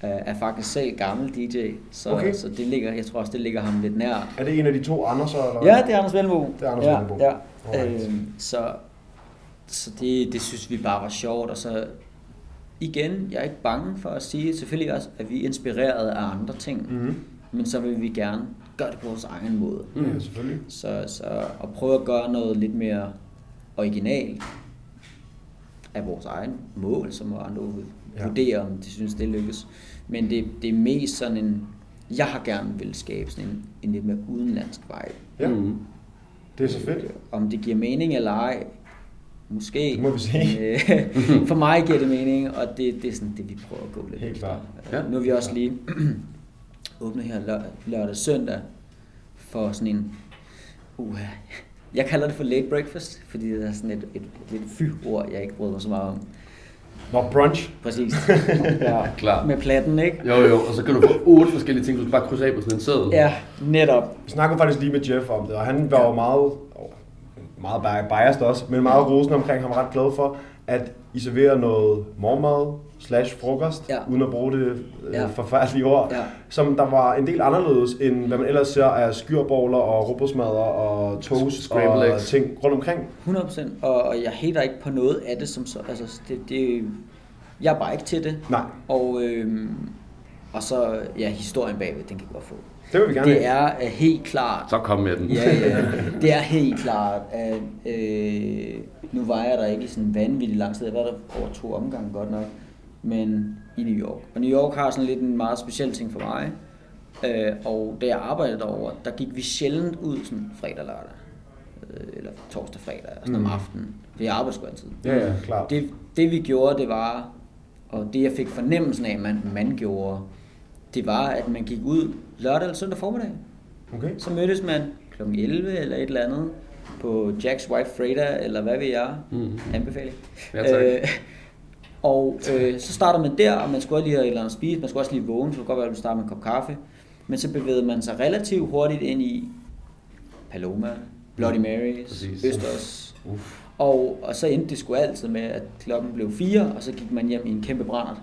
er, er faktisk selv gammel DJ. Så, Okay. så det ligger, jeg tror også, det ligger ham lidt nær. Er det en af de to andre så? Eller? Ja, det er Anders Velmo. Det er Anders ja, Velmo. Ja. Alright. Øhm, så så det, det synes vi bare var sjovt, og så igen, jeg er ikke bange for at sige selvfølgelig også, at vi er inspireret af andre ting, Mhm. men så vil vi gerne gøre det på vores egen måde. Ja, selvfølgelig. Så, så at prøve at gøre noget lidt mere originalt af vores egen mål, som andre vil Ja. vurdere, om de synes, det lykkes. Men det, det er mest sådan en, jeg har gerne vil skabe sådan en, en lidt mere udenlandsk vibe. Ja, Mm. det er så fedt. Om det giver mening eller ej, måske. Det må vi se. Øh, For mig giver det mening, og det, det er sådan det, vi prøver at gå lidt Helt efter. klart. Ja. Nu har vi også lige [clears throat] åbnet her lør- lørdag søndag for sådan en, uh, jeg kalder det for late breakfast, fordi det er sådan et, et, et lidt fy-ord, jeg ikke bryder mig så meget om. Nå, brunch. Præcis. [laughs] ja, Klart. Med platten, ikke? Jo, jo, og så kan du få otte forskellige ting, du skal bare krydse af på sådan en sædel. Ja, netop. Vi snakkede faktisk lige med Jeff om det, og han var jo meget, oh, meget bi- biased også, men meget rosende omkring, var ret glad for, at I serverer noget morgenmad slash frokost, Ja. uden at bruge det øh, Ja. forfærdelige ord, Ja. som der var en del anderledes, end hvad man ellers ser af skyrbowler og robotsmadder og toast Scrambled og eggs. ting rundt omkring. 100%. Og, og jeg hater ikke på noget af det, som så, altså, det, det, jeg er bare ikke til det. Nej, Og, øhm, og så, ja, historien bagved, den kan vi godt få. Det vil vi gerne Det have. er øh, helt klart, Så kom med den. ja, ja, det er helt klart, at øh, nu var jeg der ikke i sådan en vanvittig lang tid. Jeg var der over to omgange godt nok, men i New York. Og New York har sådan lidt en meget speciel ting for mig. Øh, og da jeg arbejdede derovre, der gik vi sjældent ud sådan fredag lørdag. Øh, eller torsdag fredag, sådan om aftenen. For jeg arbejdede sgu altid. Ja, ja, klart. Det, det vi gjorde, det var, og det jeg fik fornemmelsen af, at man, man gjorde, det var, at man gik ud lørdag eller søndag formiddag. Okay. Så mødtes man kl. 11 eller et eller andet på Jack's White Freighter, eller hvad ved jeg, Mhm. anbefaling. Ja, tak. Øh, og øh, så starter man der, og man skulle lige have et eller andet spise, man skulle også lige vågne, så det kunne godt være, at man starter med en kop kaffe. Men så bevægede man sig relativt hurtigt ind i Paloma, Bloody Marys. Østers. Uff. Og, og så endte det sgu altid med, at klokken blev fire, og så gik man hjem i en kæmpe brændert.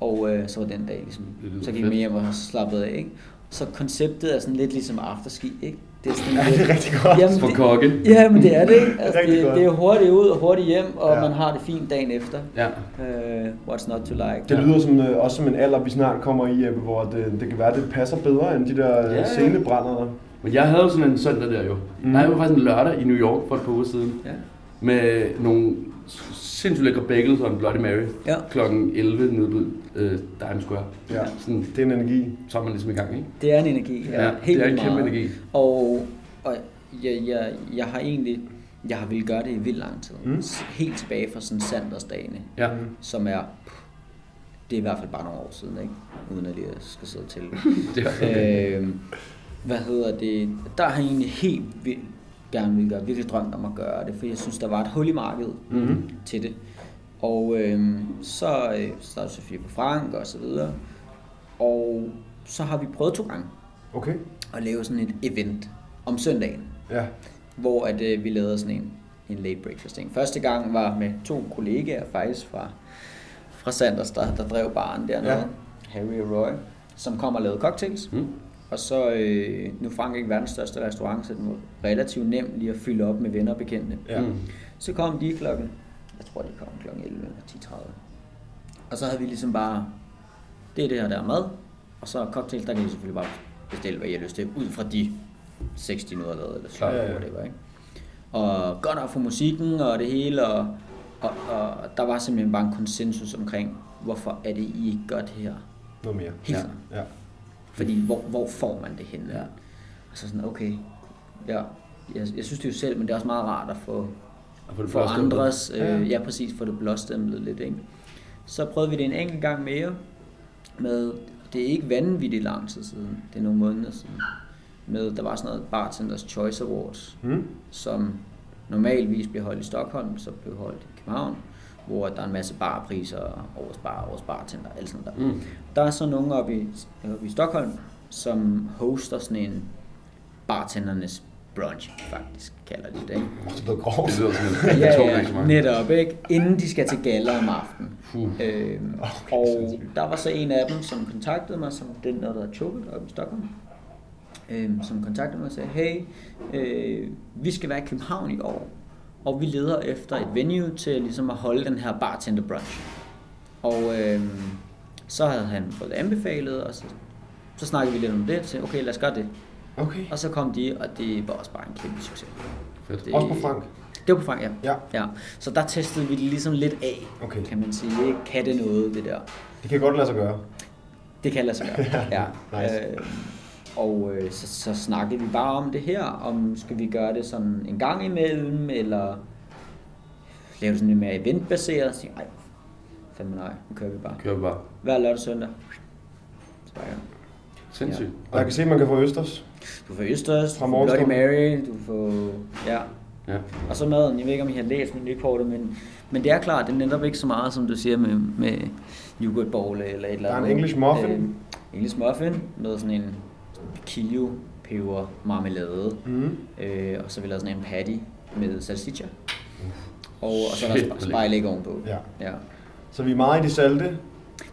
Og øh, så var den dag ligesom, så gik man hjem og slappede af, ikke? Så konceptet er sådan lidt ligesom afterski, ikke? Det er sådan Ja, det er rigtig godt. Jamen, For det- kokke. Ja, men det er det, ikke? Altså, det, godt. det er hurtigt ud og hurtigt hjem, og Ja. man har det fint dagen efter. Ja. Uh, what's not to like? Det lyder som, øh, også som en alder, vi snart kommer i, Jeppe, hvor det, det kan være, det passer bedre end de der Ja. der. Men jeg havde jo sådan en søndag der jo. Mm. Nej, det var faktisk en lørdag i New York for et par uger siden. Ja. Med nogle sindssygt lækre bagels og en Bloody Mary. Ja. Klokken 11 nede på øh, Times Square. Ja. Sådan, Det er en energi. så er man ligesom i gang, ikke? Det er en energi. Ja, helt det er en kæmpe meget. energi. Og, og jeg, jeg, jeg har egentlig, jeg har ville gøre det i vildt lang tid. Mm. Helt tilbage fra sådan Sandersdagene, Ja. som er, det er i hvert fald bare nogle år siden, ikke? Uden at jeg skal sidde til. [laughs] Det er, øh, hvad hedder det? Der har jeg egentlig helt vildt gerne vil gøre, virkelig drømt om at gøre det, for jeg synes, der var et hul i markedet Mm-hmm. til det. Og øh, så øh, startede Sofie på Frank og så videre. Og så har vi prøvet to gange Okay. at lave sådan et event om søndagen, Ja. hvor at, øh, vi lavede sådan en, en late breakfast ting. Første gang var med to kollegaer faktisk fra, fra Sanders, der, der drev baren dernede. Ja. Harry og Roy, som kom og lavede cocktails. Mm. Og så, øh, nu er Frank ikke verdens største restaurant, så den var relativt nem lige at fylde op med venner og bekendte. Ja. Mm. Så kom de klokken, jeg tror de kom klokken 11 eller 10.30. Og så havde vi ligesom bare det er det her, der er mad. Og så cocktails, der kan I selvfølgelig bare bestille, hvad I har lyst til, ud fra de 60 nu har lavet, eller så Ja, ja, ja. whatever, ikke? Og godt nok for musikken og det hele, og, og, og der var simpelthen bare en konsensus omkring, hvorfor er det, I ikke gør det her Noget mere. hele Ja. Ja. Fordi hvor, hvor får man det henne? Ja. Og så sådan, okay, ja, jeg, jeg synes det jo selv, men det er også meget rart at få, Og for det for andres, Ja. øh, ja præcis, for det blåstemplet lidt, ikke? Så prøvede vi det en enkelt gang mere, med, det er ikke vanvittigt lang tid siden, det er nogle måneder siden, med, der var sådan noget Bartenders Choice Awards, Mm. som normalvis bliver holdt i Stockholm, så blev holdt i København, hvor der er en masse barpriser, årets bar, årets bartender, alt sådan der. Mm. Der er så nogen oppe i, oppe i Stockholm, som hoster sådan en bartendernes brunch, faktisk, kalder de det, ikke? Det er grovt. Det lyder en Ja, ja, netop, ikke? Inden de skal til gala om aftenen. Puh. Øhm, Okay, og der var så en af dem, som kontaktede mig, som den der hedder Choket oppe i Stockholm, øhm, som kontaktede mig og sagde, hey, øh, vi skal være i København i år, og vi leder efter et venue til ligesom at holde den her bartender brunch. Og øhm, så havde han fået det anbefalet, og så, så snakkede vi lidt om det, og sagde, okay, lad os gøre det. Okay. Og så kom de, og det var også bare en kæmpe succes. Fedt. Det- Også på Frank. Det var på Frank, ja. Ja. ja. Så der testede vi det ligesom lidt af, Okay. kan man sige. Kan det noget, det der? Det kan godt lade sig gøre. Det kan lade sig gøre. [laughs] ja. Nice. Øh, og øh, så, så snakkede vi bare om det her, om skal vi gøre det sådan en gang imellem, eller lave det sådan lidt mere eventbaseret. Så tænkte jeg, ej, fandme nej, nu kører vi bare. Kører vi bare. Hver lørdag og søndag. Så bare, ja. Sindssygt. Og jeg kan se, at man kan få østers. Du får Østers, du Fra får Bloody. Mary, du får... Ja, Ja. Og så maden, jeg ved ikke om I har læst menukortet, men, men det er klart, det er netop ikke så meget, som du siger med, med yoghurtbowl eller et eller Der er en andet. English muffin. Øh, English muffin med sådan en kilo peber marmelade. Mm. Øh, og så vil jeg lave sådan en patty med salsiccia. Og, og så er der spejlæg ovenpå. Ja. ja. Så vi er meget i de salte.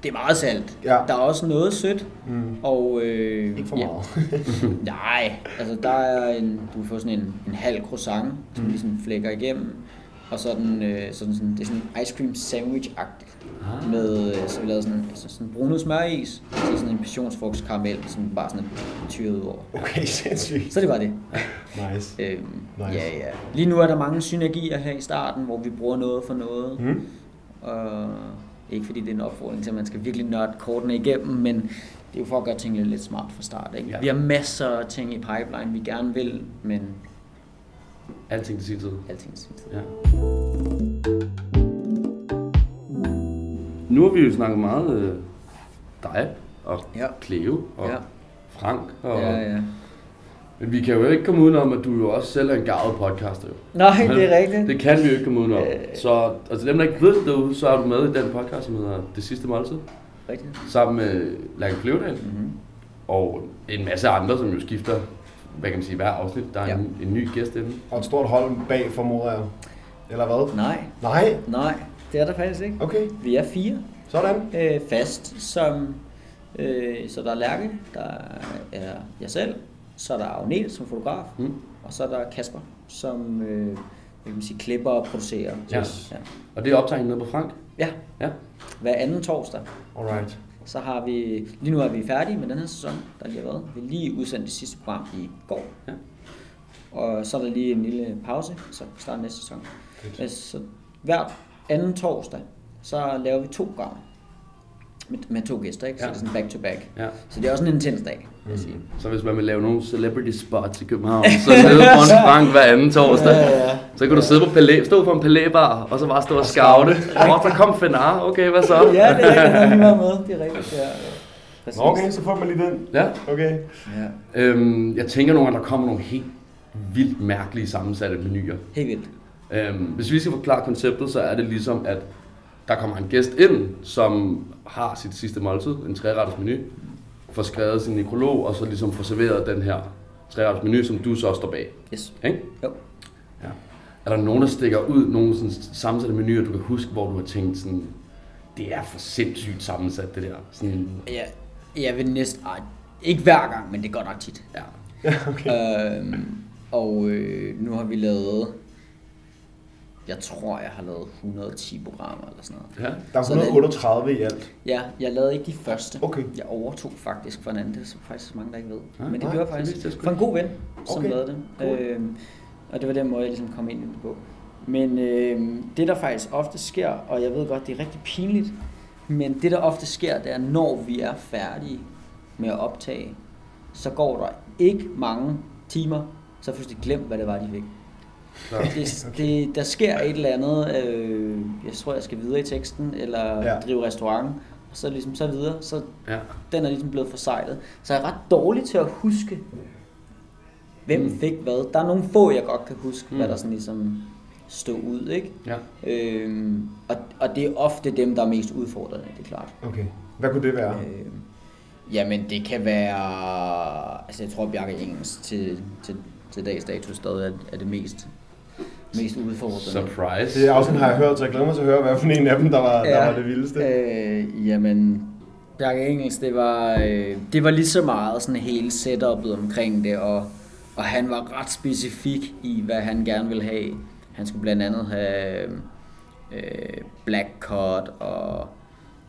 Det er meget salt. Ja. Der er også noget sødt. Mm. Og, øh, Ikke for ja. meget. [laughs] [laughs] Nej, altså der er en, du får sådan en, en halv croissant, som Mm. ligesom flækker igennem, og så den, øh, sådan, sådan, det er sådan en ice cream sandwich-agtigt, Ah. med, øh, så vi lavede sådan, altså sådan brunet smøris, og så sådan en passionsfrugtskaramel, som bare sådan tyret over. Okay, [laughs] sindssygt. Så det var det. Nice. Øhm, Nice. Ja, ja. Lige nu er der mange synergier her i starten, hvor vi bruger noget for noget. Mm. Og ikke fordi det er en opfordring til, at man skal virkelig nørde kortene igennem, men det er jo for at gøre tingene lidt smart fra start. Ikke? Ja. Vi har masser af ting i pipeline, vi gerne vil, men Alting til sin tid. alting er sin tid. Ja. Nu har vi jo snakket meget øh, dig og Ja. Cleo og Ja. Frank. Og, Ja, ja. Men vi kan jo ikke komme udenom, at du jo også selv er en gavet podcaster. Jo. Nej, Men det er rigtigt. Det kan vi jo ikke komme udenom. Øh. Så altså dem, der ikke ved det derude, så er du med i den podcast, som hedder Det Sidste Måltid. rigtigt. Sammen med Lærke Kløvedal Mm-hmm. og en masse andre, som jo skifter, hvad kan man sige, hver afsnit. Der er Ja. en, en ny gæst inde. Og et stort hold bag, formoder jeg. Eller hvad? Nej, Nej? nej, det er der faktisk ikke. Okay, Vi er fire sådan. øh, fast, som, øh, så der er Lærke, der er jeg selv, så er der Agnete som fotograf, Mm. og så er der Kasper, som øh, hvad kan man sige, klipper og producerer. Yes. Ja. Og det er optaget nede på Frank. ja, Ja. hver anden torsdag. Alright. Så har vi, lige nu er vi færdige med den her sæson, der lige har været. Vi lige udsendt det sidste program i går. Ja. Og så er der lige en lille pause, så starter næste sæson. Øh, Så hver anden torsdag, så laver vi to programmer. Med, med to gæster, ikke? Så Ja. det er sådan back to back. Ja. Så det er også en intens dag, vil jeg sige. Så hvis man vil lave nogle celebrity spots i København, så nede foran Frank hver anden torsdag. Ja, ja. Så kan du sidde på palæ, stå på en palæbar, og så bare stå og scoute. Åh, der kom Fenar, okay, hvad så? Ja, det er rigtigt, var med. Det er rigtigt, ja. Præcis. Okay, så får man lige den. Ja. Okay. Ja, Øhm, jeg tænker nogle gange, der kommer nogle helt vildt mærkelige sammensatte menuer. helt vildt. Øhm, hvis vi skal forklare konceptet, så er det ligesom, at der kommer en gæst ind, som har sit sidste måltid, en træretters menu, får skrevet sin nekrolog, og så ligesom får serveret den her træretters menu, som du så står bag. Yes. Ikke? Jo. Ja. Er der nogen, der stikker ud, nogle sådan sammensatte menuer, du kan huske, hvor du har tænkt sådan, det er for sindssygt sammensat, det der. Sådan, Ja, jeg vil næsten... Ej, ikke hver gang, men det er godt nok tit. ja. Ja, [laughs] okay. Øhm, og øh, nu har vi lavet jeg tror, jeg har lavet 110 programmer eller sådan noget. Ja. Der er Så det- 138 i alt. Ja, jeg lavede ikke de første. Okay. Jeg overtog faktisk for en anden, det er så faktisk mange, der ikke ved. Nej, Men det nej, gjorde jeg det faktisk sgu for en god ven, som Okay, lavede det. cool. Øhm, og det var den måde, jeg ligesom kom ind i det på. Men øhm, det, der faktisk ofte sker, og jeg ved godt, det er rigtig pinligt, men det, der ofte sker, det er, når vi er færdige med at optage, så går der ikke mange timer, så har jeg fuldstændig glemt, hvad det var, de fik. Det, det, der sker et eller andet, øh, jeg tror, jeg skal videre i teksten, eller Ja. drive restaurant, og så, ligesom, så videre, så Ja. den er ligesom blevet forsejlet. Så jeg er ret dårlig til at huske, hvem Mm. fik hvad. Der er nogle få, jeg godt kan huske, mm. hvad der sådan ligesom stod ud, ikke? Ja. Øhm, og, og det er ofte dem, der er mest udfordrende, det er klart. Okay. Hvad kunne det være? Øhm, jamen, det kan være... Altså, jeg tror, Bjarke Engels til, til, til dags dato stadig er, er det mest, mest udfordrende. Surprise. Det afsnit har jeg hørt, så jeg glæder mig til at høre, hvad for en af dem, der var, der Ja. var det vildeste. Øh, jamen, Bjarke Engels, det var, øh, det var lige så meget sådan hele setupet omkring det, og, og han var ret specifik i, hvad han gerne ville have. Han skulle blandt andet have øh, black cut, og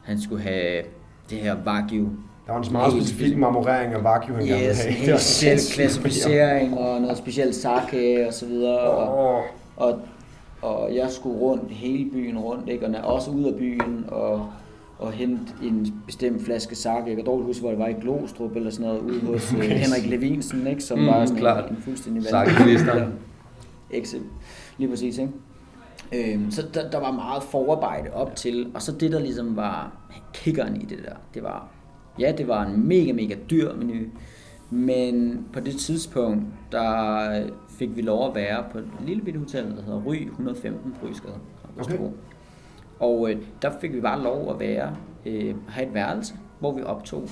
han skulle have det her Wagyu. Der var en meget specifik marmorering af Wagyu, han gerne Yes, ville en have. Var speciel klassificering, og noget specielt sake og så videre. Og, Åh. Og, og jeg skulle rundt hele byen rundt, ikke? og også ud af byen, og, og hente en bestemt flaske sake. Jeg kan dårligt huske, hvor det var i Glostrup eller sådan noget, ude hos okay. Henrik Levinsen, ikke? som Mm, var sådan klart. en, en fuldstændig. Exit. Lige præcis, ikke? Øhm, så der, der var meget forarbejde op til, og så det, der ligesom var kickeren i det der, det var, ja, det var en mega, mega dyr menu, men på det tidspunkt, der fik vi lov at være på et lille bitte hotel, der hedder Ry 115 på Rysgade. Okay. Og øh, der fik vi bare lov at være, øh, have et værelse, hvor vi optog.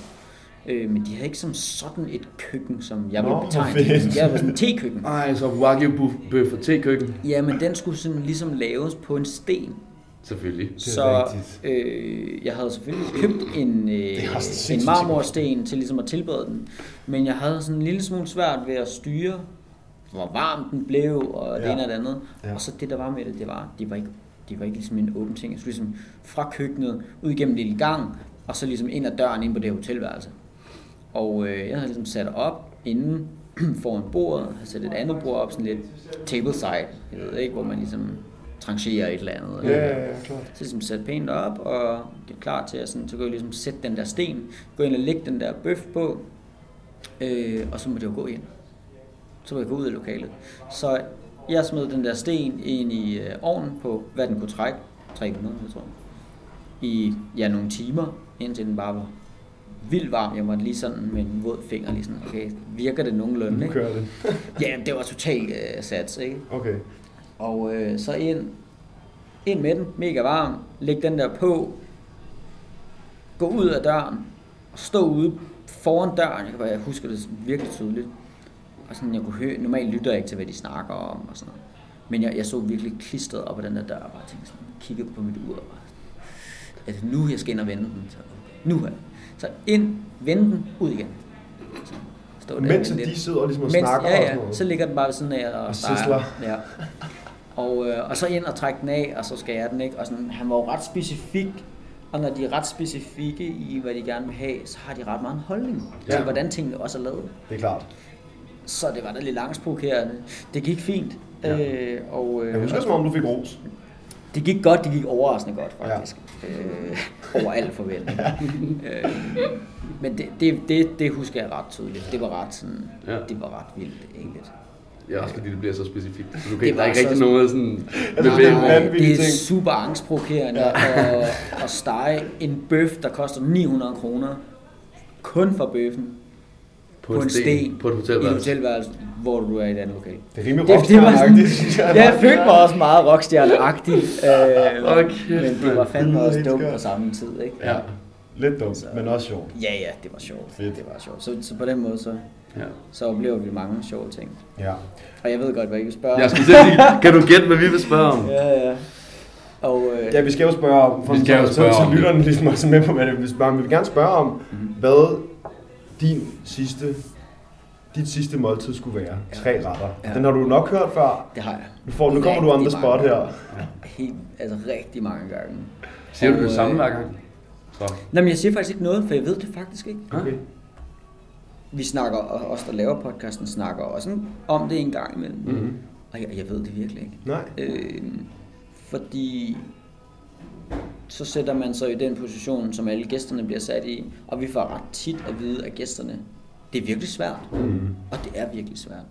Øh, men de havde ikke som sådan et køkken, som jeg Nå, vil hvor betegne. det. Jeg var sådan et tekøkken. [laughs] Ej, så Wagyu buff- bøf og tekøkken. Ja, men den skulle sådan ligesom laves på en sten. Selvfølgelig. er så øh, jeg havde selvfølgelig købt en, øh, en marmorsten til ligesom at tilberede den. Men jeg havde sådan en lille smule svært ved at styre, hvor varm den blev, og det Ja. ene og det andet. Ja. Og så det, der var med det, det var, det var ikke, det var ikke ligesom en åben ting. Jeg skulle ligesom fra køkkenet, ud igennem en lille gang, og så ligesom ind ad døren ind på det hotelværelse. Og øh, jeg havde ligesom sat op inden [clears throat] foran bordet, havde sat et andet bord op, sådan lidt tableside, jeg ved ikke, hvor man ligesom trancherer et eller andet. Ja, ja, ja, klart. Så ligesom sætte pænt op, og er klar til at sådan, så jeg ligesom sætte den der sten, gå ind og lægge den der bøf på, øh, og så må det jo gå ind. Så må jeg gå ud af lokalet. Så jeg smed den der sten ind i øh, ovnen på, hvad den kunne trække, 300, jeg tror i ja, nogle timer, indtil den bare var vildt varm. Jeg måtte lige sådan med en våd finger lige sådan, okay, virker det nogenlunde, Nu kører det. [laughs] Ja, det var totalt øh, sats, ikke? Okay. Og øh, så ind, ind med den, mega varm, læg den der på, gå ud af døren, og stå ude foran døren, jeg kan bare jeg husker det virkelig tydeligt. Og sådan, jeg kunne høre, normalt lytter jeg ikke til, hvad de snakker om og sådan noget. Men jeg, jeg så virkelig klistret op ad den der dør, og bare tænkte sådan, kiggede på mit ur, og bare, er det nu, jeg skal ind og vende den? Så, nu her. Så ind, vende den, ud igen. Så, stå der Mens og de sidder og ligesom og Mens, snakker ja, og ja, sådan noget. så ligger den bare ved siden af og, Og sisler. Ja. Og, øh, og så ind og trække den af, og så skal jeg den ikke. Og sådan, han var jo ret specifik, og når de er ret specifikke i, hvad de gerne vil have, så har de ret meget en holdning. Ja. til, hvordan tingene også er lavet. Det er klart. Så det var da lidt langsprovokerende. Det gik fint. Ja. Øh, og, øh, Jeg husker som om, du fik ros. det gik godt, det gik overraskende godt faktisk. Ja. Øh, over al forventning. [laughs] øh, men det, det, det, det husker jeg ret tydeligt. Det var ret sådan, Ja. det var ret vildt egentlig. Ja, også fordi det bliver så specifikt. Så du kan Det der er ikke rigtig så- noget sådan Altså, det er på. vanvittige det er ting. super angstprovokerende ja. at, at stege en bøf, der koster 900 kroner, kun for bøffen, På en sten. På et i et hotelværelse. hotelværelse, hvor du er i et andet lokal. Det er rimelig Det, det var sådan, rockstjerneagtigt, synes jeg. jeg følte mig også meget rockstjerneagtigt, [laughs] øh, Okay, men det var fandme også dumt på samme tid, ikke? Ja. Lidt dumt, men også sjovt. Ja, ja, det var sjovt. Fedt. Det var sjovt. Så, så på den måde, så, ja. så oplever vi mange sjove ting. Ja. Og jeg ved godt, hvad I vil spørge om. Jeg at sige, kan du gætte, hvad vi vil spørge om? Ja, ja. Og, øh, Ja, vi skal jo spørge om, for Vi skal jo så, spørge så, om så det. lytterne ligesom også med på, hvad det vil spørge om. Vi vil gerne spørge om, Mhm. hvad din sidste dit sidste måltid skulle være. Ja. Tre retter. Ja. Den har du nok hørt før. Det har jeg. Nu, får, nu kommer du on the spot her. gange. Helt, altså rigtig mange gange. Siger du det samme øh, hver gang? Så. Nå, men jeg siger faktisk ikke noget, for jeg ved det faktisk ikke. Okay. Vi snakker, og os der laver podcasten, snakker også om det en gang imellem. Mm-hmm. Og jeg, jeg ved det virkelig ikke. Nej. Øh, fordi så sætter man sig i den position, som alle gæsterne bliver sat i, og vi får ret tit at vide af gæsterne, det er virkelig svært, Mm-hmm. og det er virkelig svært.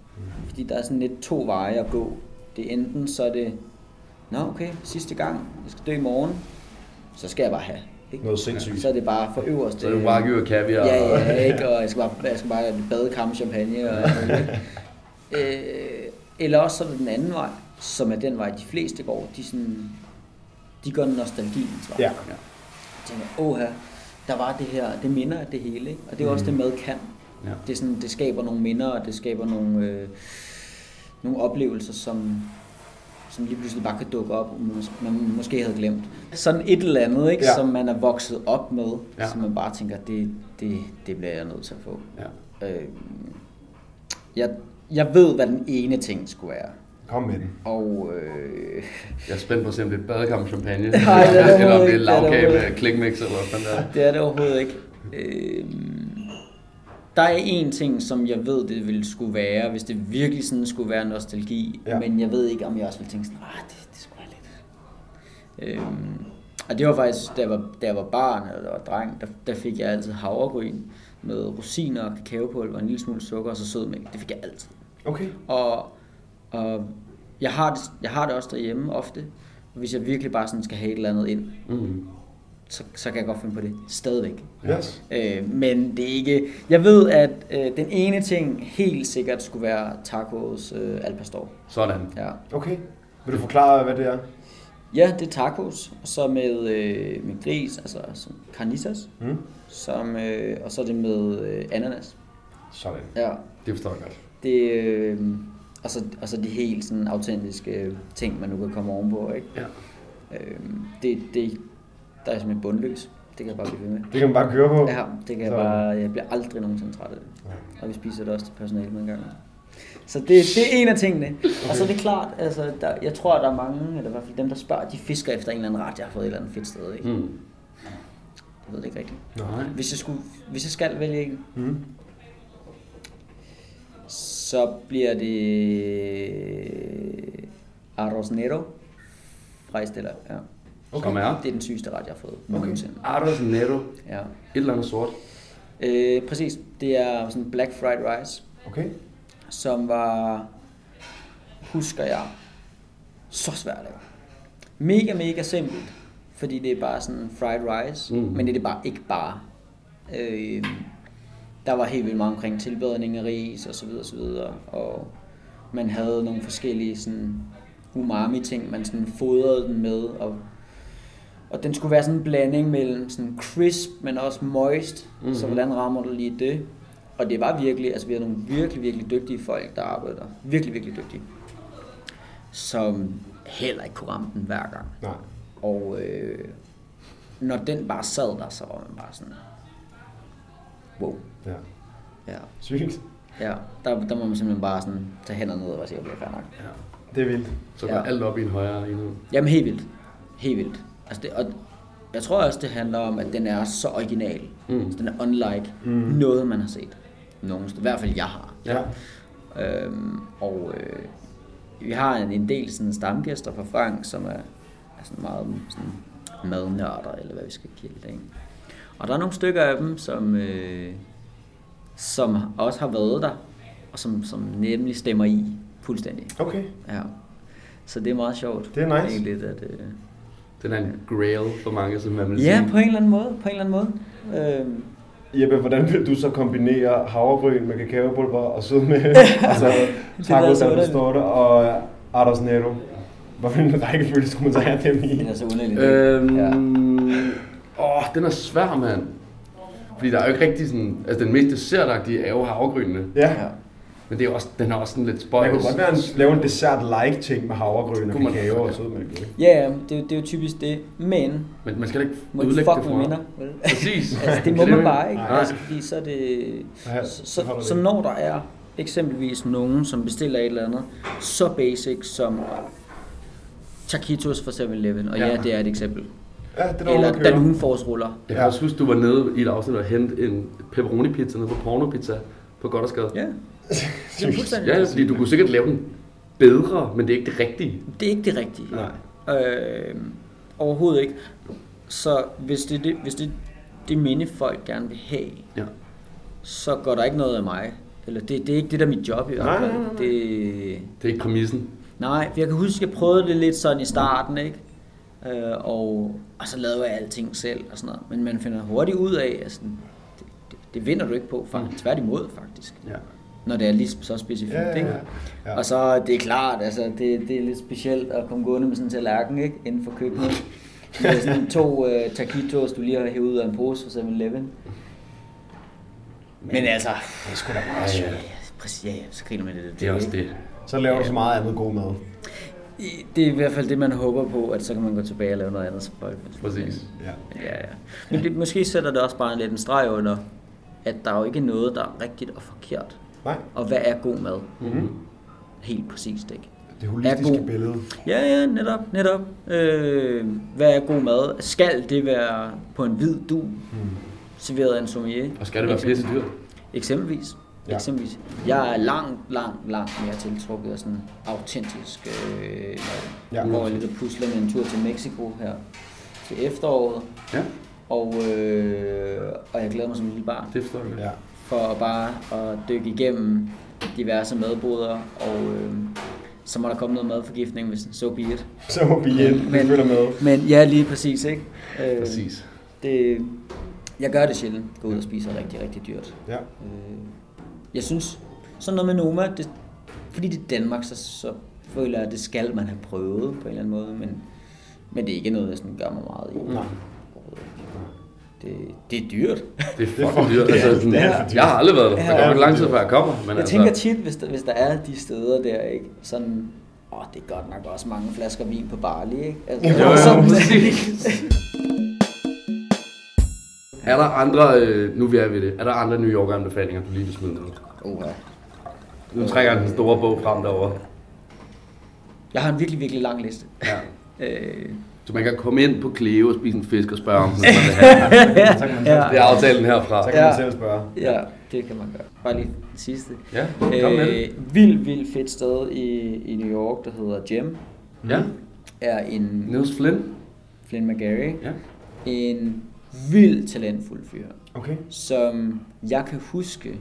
Fordi der er sådan lidt to veje at gå. Det er enten så er det, nå okay, sidste gang, jeg skal dø i morgen, så skal jeg bare have. Ikke? Noget sindssygt. Så er det bare for øverste. Så er det wagyu og kaviar. Ja, ja, ikke? Og jeg skal bare, jeg skal bare bade kam champagne. Og [laughs] øh, eller også så er det den anden vej, som er den vej, de fleste går. De, sådan, de går nostalgiens vej. Ja. Ja. Jeg tænker, åh der var det her, det minder af det hele. Ikke? Og det er også det, mad kan. Ja. Det, er sådan, det skaber nogle minder, og det skaber nogle, øh, nogle oplevelser, som, som lige pludselig bare kan dukke op, man, måske havde glemt. Sådan et eller andet, ikke? Ja. Som man er vokset op med, ja. som man bare tænker, det, det, det bliver jeg nødt til at få. Ja. Øh, jeg, jeg ved, hvad den ene ting skulle være. Kom med den. Og øh, Jeg er spændt på at se, om det er badekam champagne. Nej, det er det eller om det er lavkage med klikmix eller hvad fanden det er. det er det overhovedet ikke. Øh, der er en ting, som jeg ved, det ville skulle være, hvis det virkelig sådan skulle være nostalgi. Ja. Ja. Men jeg ved ikke, om jeg også ville tænke sådan, ah, det, det skulle være lidt. Øhm, og det var faktisk, da jeg var, da jeg var barn eller var dreng, der, der fik jeg altid havregryn med rosiner og kakaopulver og en lille smule sukker og så sødmælk. Det fik jeg altid. Okay. Og, og jeg, har det, jeg har det også derhjemme ofte. Hvis jeg virkelig bare sådan skal have et eller andet ind, Mm. så, så kan jeg godt finde på det stadigvæk. Yes. Øh, men det er ikke... Jeg ved, at øh, den ene ting helt sikkert skulle være tacos øh, al pastor. Sådan. Ja. Okay. Vil du forklare, hvad det er? ja, det er tacos, og så med, øh, med gris, altså som carnitas, Mm. som, øh, og så er det med øh, ananas. Sådan. Ja, Det forstår jeg godt. det, øh, og, så, og så de helt sådan autentiske ting, man nu kan komme ovenpå, ikke? Ja. Øh, det, det, der er simpelthen bundløs. Det kan jeg bare blive ved med. Det kan man bare køre på. Ja, det kan jeg Så- bare, jeg bliver aldrig nogensinde træt af det. Og vi spiser det også til personale med en gang. Så det, det er en af tingene. Okay. Og så er det klart, altså, der, jeg tror, at der er mange, eller i hvert fald dem, der spørger, de fisker efter en eller anden ret, jeg har fået et eller andet fedt sted. Ikke? Mm. Jeg ved det ikke rigtigt. Nej. Hvis jeg, skulle, hvis jeg skal vælge en, Mm. Så bliver det Arroz Nero fra Estella. Ja. Okay. Som er Det er den sygeste ret, jeg har fået Okay. nogensinde. Ardos Netto. Ja. Et eller andet sort. Øh, præcis. Det er sådan black fried rice. Okay. som var, husker jeg, så svært at lave. Mega, mega simpelt, fordi det er bare sådan fried rice, Mm. mm. men det er det bare ikke bare. Øh, der var helt vildt meget omkring tilbedning af ris og så videre, og så videre, og man havde nogle forskellige sådan umami ting, man sådan fodrede den med, og, og den skulle være sådan en blanding mellem sådan crisp, men også moist, mm-hmm. så Mhm. hvordan rammer du lige det? Og det var virkelig, altså vi har nogle virkelig, virkelig dygtige folk, der arbejder. Virkelig, virkelig dygtige. Som heller ikke kunne ramme den hver gang. Nej. Og øh, når den bare sad der, så var man bare sådan, wow. Ja. Ja, Sygt. ja. Der, der må man simpelthen bare sådan tage hænderne ned og bare sige, okay, fair nok. Ja. Det er vildt. Så går Ja. alt op i en højere enhed. Jamen helt vildt. Helt vildt. Altså det, og jeg tror også, det handler om, at den er så original. Mm. Altså, den er unlike Mm. noget, man har set. Nogen. I hvert fald jeg har. Ja. Øhm, og øh, vi har en, en del sådan stamgæster fra Frank, som er, er sådan meget sådan madnørder, eller hvad vi skal kalde det. ikke? Og der er nogle stykker af dem, som, øh, som også har været der, og som, som nemlig stemmer i fuldstændig. Okay. Ja. Så det er meget sjovt. Det er nice. Egentlig, at, øh, Den er en grail for mange, som man vil ja, sige. på en eller anden måde. På en eller anden måde. Øhm, Jeppe, hvordan vil du så kombinere havregryn med kakaopulver og sødme, [laughs] [laughs] altså lyder tacos så al underligt. pastor og Ardos Netto? Hvorfor rækkefølge skulle man så have dem i? det er så underligt. Øhm, Ja. Åh, den er svær, mand. Fordi der er jo ikke rigtig sådan... Altså, den mest dessertagtige er jo havregrynene. Ja. Men det er også, den er også sådan lidt Man spøjs. kunne godt være en, lave en dessert-like ting med havregryn og man- kakao og sødmælk. Ja, ja, det, er jo- det er jo typisk det. Men Men man skal ikke må ødelægge fuck det for minder. vel? [laughs] Præcis. altså, det må man bare ikke. Nej. Altså, fordi så er det... Ja, Så, så så, når der er eksempelvis nogen, som bestiller et eller andet så basic som taquitos fra 7-Eleven, og. Ja. ja, det er et eksempel. Ja, det er der Eller. Danone-forårsruller. Jeg kan Ja. også huske, du var nede i et afsnit og hente en pepperoni pizza nede på Porno Pizza på Goddersgade. Ja, [laughs] det er fuldstændig. Ja, fordi du kunne sikkert lave den bedre, men det er ikke det rigtige. Det er ikke det rigtige. Nej. Øh, overhovedet ikke. Så hvis det, det, hvis det det minde folk gerne vil have, Ja. så går der ikke noget af mig. Eller det, det er ikke det, der er mit job i hvert Nej, fald. nej, nej, nej. Det, Det er ikke præmissen. nej, for jeg kan huske, at jeg prøvede det lidt sådan i starten, ikke? Øh, og, og så lavede jeg alting selv og sådan noget. Men man finder hurtigt ud af, at sådan, det, det, det vinder du ikke på. Faktisk. Tværtimod, faktisk. Ja. Når det er lige så specifikt, Ja, ja, ikke? ja. Ja. Og så, det er klart, altså, det, det er lidt specielt at komme gående med sådan en tallerken, ikke? Inden for køkkenet. [laughs] Det er sådan to uh, taquitos, du lige har hævet ud af en pose fra 7-Eleven. Men altså... Det er sgu da meget Ja, sjovt. ja. Ja, præcis, ja, ja, så griner man af Det er også ikke? det. Så laver du så meget andet god mad. Det er i hvert fald det, man håber på, at så kan man gå tilbage og lave noget andet som. Præcis. Ja. Ja, ja. Men det, måske sætter det også bare lidt en streg under, at der er jo ikke noget, der er rigtigt og forkert. Nej, Og hvad er god mad? Mm-hmm. Helt præcist, ikke? det holistiske god. billede. Ja, ja, netop, netop. Øh, hvad er god mad? Skal det være på en hvid du, Hmm. serveret af en sommelier? Og skal det være pisse dyrt? Eksempelvis. Ja. Eksempelvis. Jeg er langt, langt, langt mere tiltrukket af sådan autentisk øh, mad. Ja. Ja. Hvor jeg lidt og pusler med en tur til Mexico her til efteråret. Ja, Og, øh, og jeg glæder mig som en lille barn det forstår jeg. Ja. for bare at dykke igennem diverse madboder. Og øh, så må der komme noget madforgiftning, hvis so be it. Så må vi hjælpe, vi Men- følger med. Men ja, lige præcis, ikke? Øh, Præcis. Det, jeg gør det sjældent. Gå ud og spiser rigtig, rigtig dyrt. Ja. Øh, jeg synes, sådan noget med Noma, det, fordi det er Danmark, så, så føler jeg, at det skal man have prøvet på en eller anden måde, men, men det er ikke noget, jeg sådan gør mig meget i. Nej. Det, det er dyrt. Det er fucking dyrt. det Altså, sådan, det er for dyrt. jeg har aldrig været der. Der Ja. går ikke lang tid, før jeg kommer. Men jeg altså, tænker tit, hvis der, hvis der er de steder der, ikke? Sådan, åh, det er godt nok også mange flasker vin på Bali, ikke? Altså, Jo, jo, sådan- præcis. [laughs] Er der andre, øh, nu er vi ved det, er der andre New York anbefalinger, du lige vil smide ned? Uha. Nu trækker jeg den store bog frem derovre. Jeg har en virkelig, virkelig lang liste. Ja. Øh, Så man kan komme ind på Cleo og spise en fisk og spørge om, hvad [laughs] man vil have. Så kan man, Ja. Det er aftalen herfra. så kan man Ja. selv spørge. ja, det kan man gøre. Bare lige det sidste. Ja, kom med. Øh, vildt, vildt fedt sted i, i New York, der hedder Gem, Ja, er en Niels Flynn. Flynn McGarry, Ja. en vild talentfuld fyr, Okay. som jeg kan huske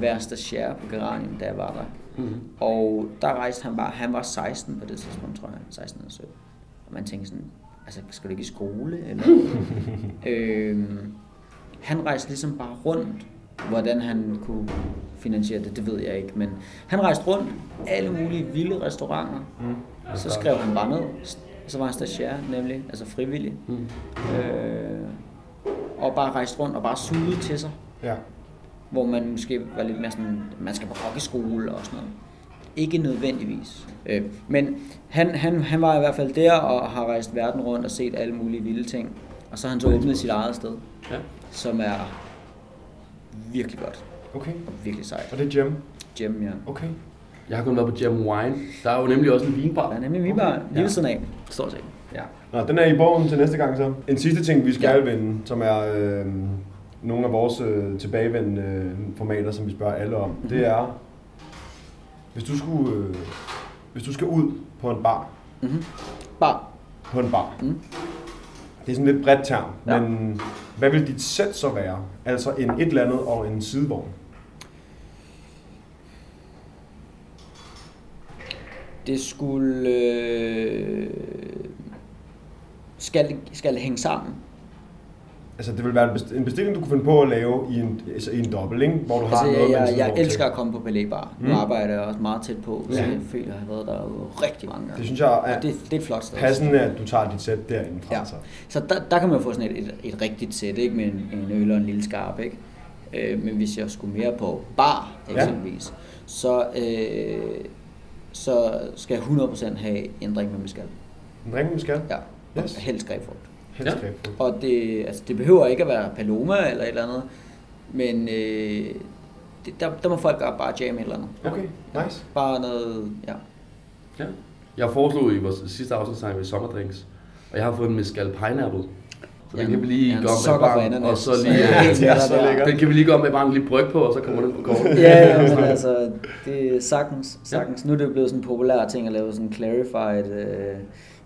være stagiaire på Geranium, da jeg var der. Mm-hmm. Og der rejste han bare, han var 16 på det tidspunkt, tror jeg, 16 eller 17. Og man tænkte sådan, altså skal du ikke i skole? Eller? [laughs] øhm, han rejste ligesom bare rundt, hvordan han kunne finansiere det, det ved jeg ikke, men han rejste rundt, alle mulige vilde restauranter, Mm. så skrev han bare ned, så var han stagiaire nemlig, altså frivillig, Mm. øh, og bare rejste rundt og bare sugede til sig Ja. hvor man måske var lidt mere sådan, man skal på hockeyskole og sådan noget. Ikke nødvendigvis. Øh, men han, han, han var i hvert fald der og har rejst verden rundt og set alle mulige vilde ting. Og så har han så åbnet sit eget sted, Ja. som er virkelig godt Okay. og virkelig sejt. Og det er Gem. Gem, ja. Okay. Jeg har kun været på Gem Wine. Der er jo nemlig også en vinbar. Der er nemlig vi bare lige ved siden af, stort set. Ja. Nå, den er i bogen til næste gang så. En sidste ting, vi skal Ja. vende, som er øh, nogle af vores øh, tilbagevendende øh, formater, som vi spørger alle om, Mhm. det er, hvis du skulle, øh, hvis du skal ud på en bar, Mm-hmm. Bare. på en bar. Mm. Det er sådan lidt bredt term, Ja. men hvad vil dit sæt så være? Altså en et eller andet og en sidevogn. Det skulle... Øh, skal, skal hænge sammen? Altså det vil være en best- en bestilling, du kunne finde på at lave i en, altså i en dobbelt, ikke? hvor du har Altså, noget jeg, med en jeg, jeg elsker til. at komme på balletbar. Nu Mm. arbejder jeg også meget tæt på, så Ja. jeg føler, at jeg har været der jo rigtig mange gange. Det synes jeg er Og det, det er et flot sted. passende, at du tager dit sæt derinde fra. Ja. Så. Så der, der kan man jo få sådan et, et, et rigtigt sæt, ikke? med en, en øl og en lille skarp. Ikke? Øh, men hvis jeg skulle mere på bar, Ja. eksempelvis, så, øh, så skal jeg 100% have en drink med mescal. En drink, vi skal. Ja, og Yes. helst grebfrugt. Helst Ja. grapefrugt. Og det, altså, det behøver ikke at være Paloma eller et eller andet, men øh, det, der, der må folk bare, bare jamme et eller andet. Okay, nice. Bare noget, ja. Ja. Jeg foreslog i vores sidste afsnit, sang vi sommerdrinks, og jeg har fået en mescal pineapple. Så den kan vi lige jeg en gå med ananas, og så [laughs] så lige... med så der. lækkert. Den kan vi lige gå med bare en lille bryg på, og så kommer den på kortet. Ja, ja, [laughs] men altså, det er sagtens, sagtens. Nu er det blevet sådan en populær ting at lave sådan clarified øh,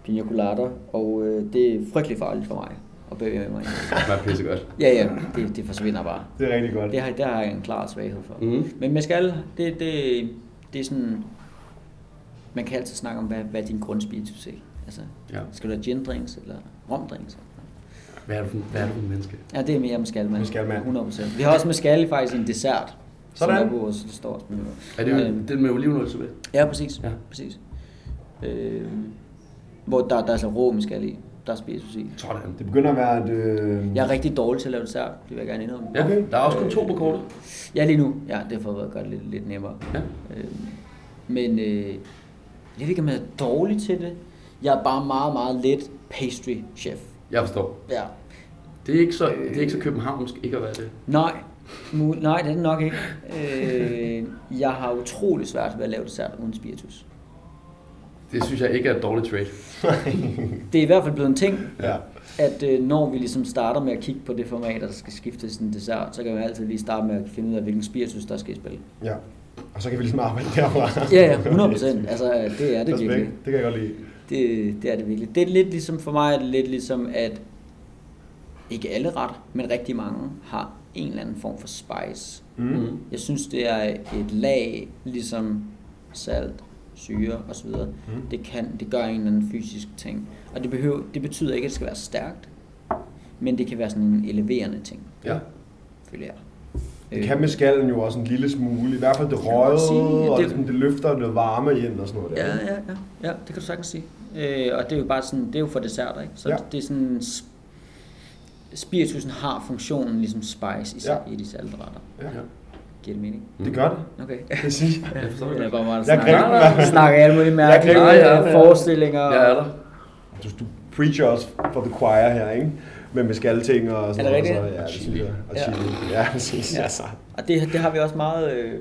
pina colada, og øh, det er frygtelig farligt for mig at bevæge mig. [laughs] Det er pisse godt. Ja, ja, det, det forsvinder bare. Det er rigtig godt. Det har, det har jeg en klar svaghed for. Mhm. Men mescal, det, det, det er sådan, man kan altid snakke om, hvad, hvad er din grundspiritus er. Altså, Ja. skal du have gin drinks eller rom drinks? Hvad er du for, hvad er du for menneske? Ja, det er mere mescal, mand. Mescal-mand. 100%. Vi har også mescal faktisk i en dessert. Sådan. Som er på vores, det står også på menuen. Er det Øhm, den med olivenolje tilbage? Ja, præcis. Ja. Præcis. Øh, hvor der, der er altså rå mescal i. Der er spiritus i. Sådan. Det begynder at være et... Øh... Jeg er rigtig dårlig til at lave dessert, det vil jeg gerne indrømme. Ja, der er også kun to på kortet. Ja, lige nu. Ja, det får været godt lidt, lidt nemmere. Ja. Øh, men øh, jeg ved ikke, om jeg er dårlig til det. Jeg er bare meget, meget let pastry chef. Jeg forstår. Ja. Det er ikke så, det er ikke så københavnsk ikke at være det. Nej, mu- nej, det er det nok ikke. Øh, jeg har utrolig svært ved at lave dessert uden spiritus. Det synes jeg ikke er et dårligt trade. [laughs] Det er i hvert fald blevet en ting, Ja. at øh, når vi ligesom starter med at kigge på det format, der skal skiftes en dessert, så kan vi altid lige starte med at finde ud af, hvilken spiritus, der skal i spil. ja. Og så kan vi ligesom arbejde derfra. Ja, ja, 100 procent. [laughs] Altså, det er det virkelig. Det kan jeg godt lide. Det, det er det virkelig. Det er lidt ligesom, for mig er det lidt ligesom, at ikke alle retter, men rigtig mange har en eller anden form for spice. Mm. Jeg synes, det er et lag, ligesom salt, syre osv. Mm. Det, kan, det gør en eller anden fysisk ting. Og det, behøver, det betyder ikke, at det skal være stærkt, men det kan være sådan en eleverende ting, Ja. føler jeg. Det kan med skallen jo også en lille smule. I hvert fald det røde, og Det- det, sådan, det løfter noget varme ind og sådan noget. Der. Ja, ja, ja, ja, det kan du sagtens sige. Øh, og det er jo bare sådan, det er jo for desserter, ikke? Så Ja. ja. det er sådan, spiritusen har funktionen ligesom spice i, Ja. ja. i de saltretter. Ja. Giver det mening? Det gør det. Okay. Det siger jeg. [laughs] Jeg forstår Det er det. bare der Jeg snakker, [laughs] snakker alle mulige mærkelige. Ja, ja, ja. forestillinger. Jeg er der. Du, du preacher også for the choir her, ikke? Med skalting og sådan Er det noget. rigtigt? Så, ja, Og det chili. synes jeg. Og Ja. chili. Ja, [laughs] præcis. Ja. Altså. Og det, det har vi også meget... Øh, det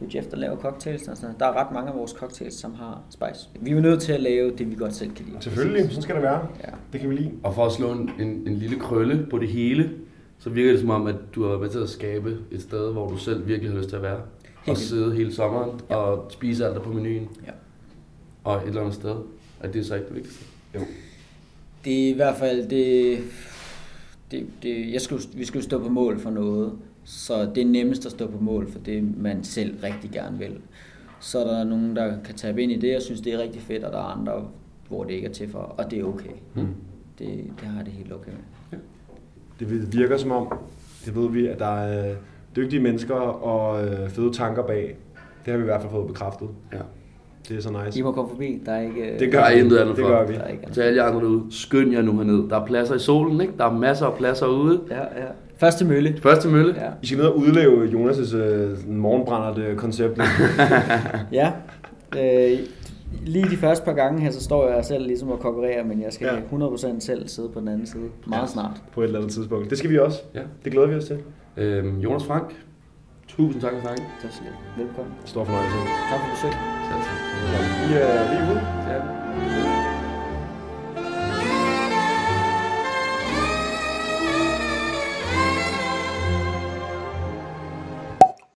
er jo Jeff, der laver cocktails. Altså, der er ret mange af vores cocktails, som har spice. Vi er jo nødt til at lave det, vi godt selv kan lide. Selvfølgelig, sådan skal det være. Ja. Det kan vi lide. Og for at slå en, en, en lille krølle på det hele, så virker det som om, at du har været til at skabe et sted, hvor du selv virkelig har lyst til at være. Og vildt. sidde hele sommeren Ja. og spise alt der på menuen. Ja. Og et eller andet sted. At det er så ikke det vigtigste. Det er i hvert fald, det, det, det jeg skulle, vi skulle stå på mål for noget, så det er nemmest at stå på mål for det, man selv rigtig gerne vil. Så er der nogen, der kan tabe ind i det, og synes, det er rigtig fedt, og der er andre, hvor det ikke er til for, og det er okay. Mm. Det, det har jeg det helt okay med. Det virker som om, det ved vi, at der er dygtige mennesker og øh, fede tanker bag. Det har vi i hvert fald fået bekræftet. Ja. Det er så nice. I må komme forbi, der er ikke... Det gør er vi. intet andet det for. gør vi. Der er ikke Til alle jer andre derude, skynd jer nu herned. Der er pladser i solen, ikke? Der er masser af pladser ude. Ja, ja. Første mølle. Første mølle. Ja. I skal ned og udleve Jonas' øh, morgenbrændert koncept. [laughs] ja. Øh, lige de første par gange her, så står jeg selv ligesom og konkurrerer, men jeg skal ja. 100% selv sidde på den anden side. Meget Ja. snart. på et eller andet tidspunkt. Det skal vi også. Ja. Det glæder vi os til. Øhm, Jonas Frank, Tusind tak for snakken. Tak skal Velkommen. Stor fornøjelse. Tak for besøg. Tak. Vi er, vi er ude. Ja.